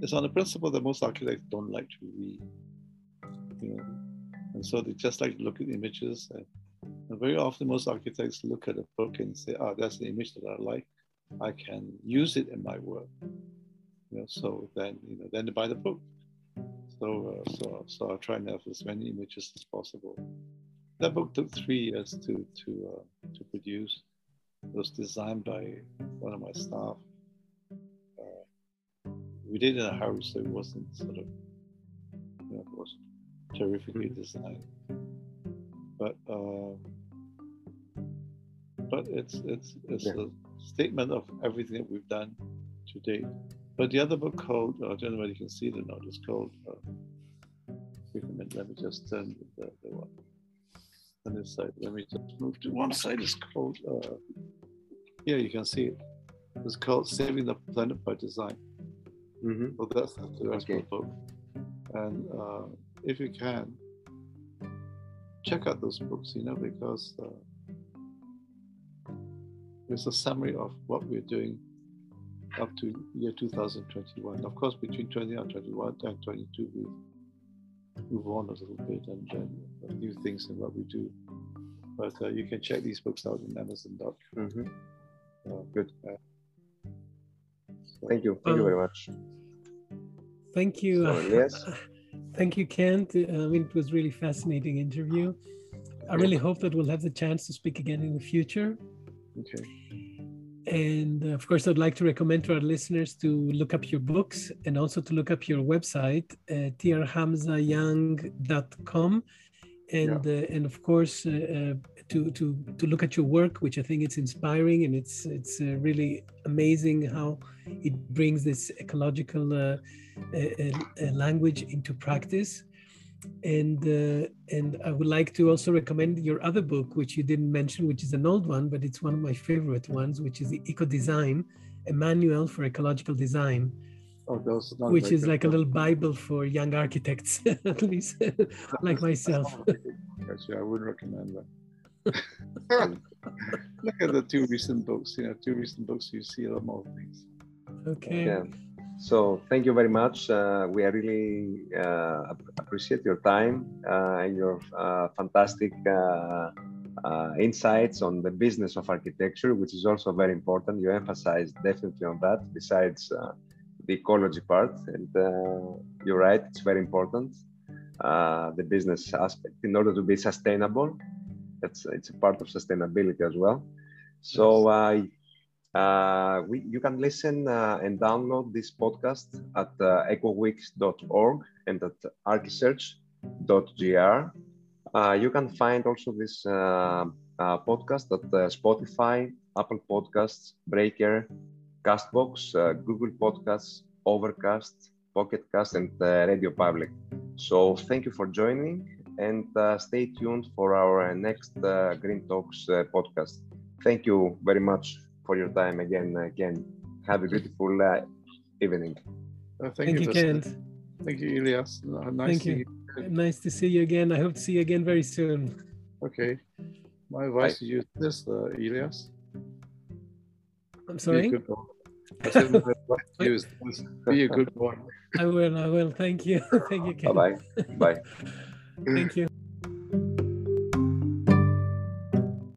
it's on the principle that most architects don't like to read. You know, and so they just like to look at images. And, and very often, most architects look at a book and say, "Oh, that's the image that I like. I can use it in my work." You know, so then you know, then they buy the book. So, uh, so, so I try and have as many images as possible. That book took three years to to uh, to produce. It was designed by one of my staff. We did in a hurry, so it wasn't sort of, you know, it was terrifically designed. But uh, but it's it's it's Yeah. a statement of everything that we've done to date. But the other book called, I don't know whether you can see it or not, it's called, uh, wait a minute, let me just turn the, the one on this side. Let me just move to one side. It's called, uh, yeah, you can see it. It's called Saving the Planet by Design. Hmm Well, that's the rest Okay. of the book. And uh, if you can, check out those books, you know, because uh, it's a summary of what we're doing up to year 2021. Of course, between 20 and 21 and 22, we move on a little bit and then new things in what we do. But uh, you can check these books out in Amazon.com. hmm Uh, Good. Thank you. Thank you very much. Thank you. So, yes. Thank you, Ken. I mean, it was really fascinating interview. I really hope that we'll have the chance to speak again in the future. Okay. And uh, of course, I'd like to recommend to our listeners to look up your books and also to look up your website, uh, trhamzahyeang.com. And, uh, and of course, uh, uh, to, to, to look at your work, which I think it's inspiring and it's, it's uh, really amazing how it brings this ecological uh, language into practice. And and I would like to also recommend your other book, which you didn't mention, which is an old one, but it's one of my favorite ones, which is the Eco Design, a manual for ecological design, Oh, those not which is like a little Bible for young architects, at least like myself. Actually, I wouldn't recommend that. Look at the two recent books. You know, two recent books. You see a lot more things. Okay. Yeah. So thank you very much. Uh, we are really uh, appreciate your time uh, and your uh, fantastic uh, uh, insights on the business of architecture, which is also very important. You emphasize definitely on that, besides uh, the ecology part. And uh, you're right; it's very important. Uh, the business aspect, in order to be sustainable, that's it's a part of sustainability as well. So. Uh, uh, we, you can listen uh, and download this podcast at uh, ecoweeks.org and at archisearch.gr. Uh, you can find also this uh, uh, podcast at uh, Spotify, Apple Podcasts, Breaker, Castbox, uh, Google Podcasts, Overcast, Pocket Cast, and uh, Radio Public. So thank you for joining and uh, stay tuned for our next uh, Green Talks uh, podcast. thank you very much for your time again, uh, Ken. Have a beautiful uh, evening. Uh, Thank, you, Ken. Thank you, Ilias. Uh, nice Thank to you. Nice to see you again. I hope to see you again very soon. Okay. My advice to you is this, uh, Ilias. I'm Be a sorry. good boy. I said my advice to you is this, be a good boy. I will. I will. Thank you. Thank you, Ken. Bye. Bye. Thank you.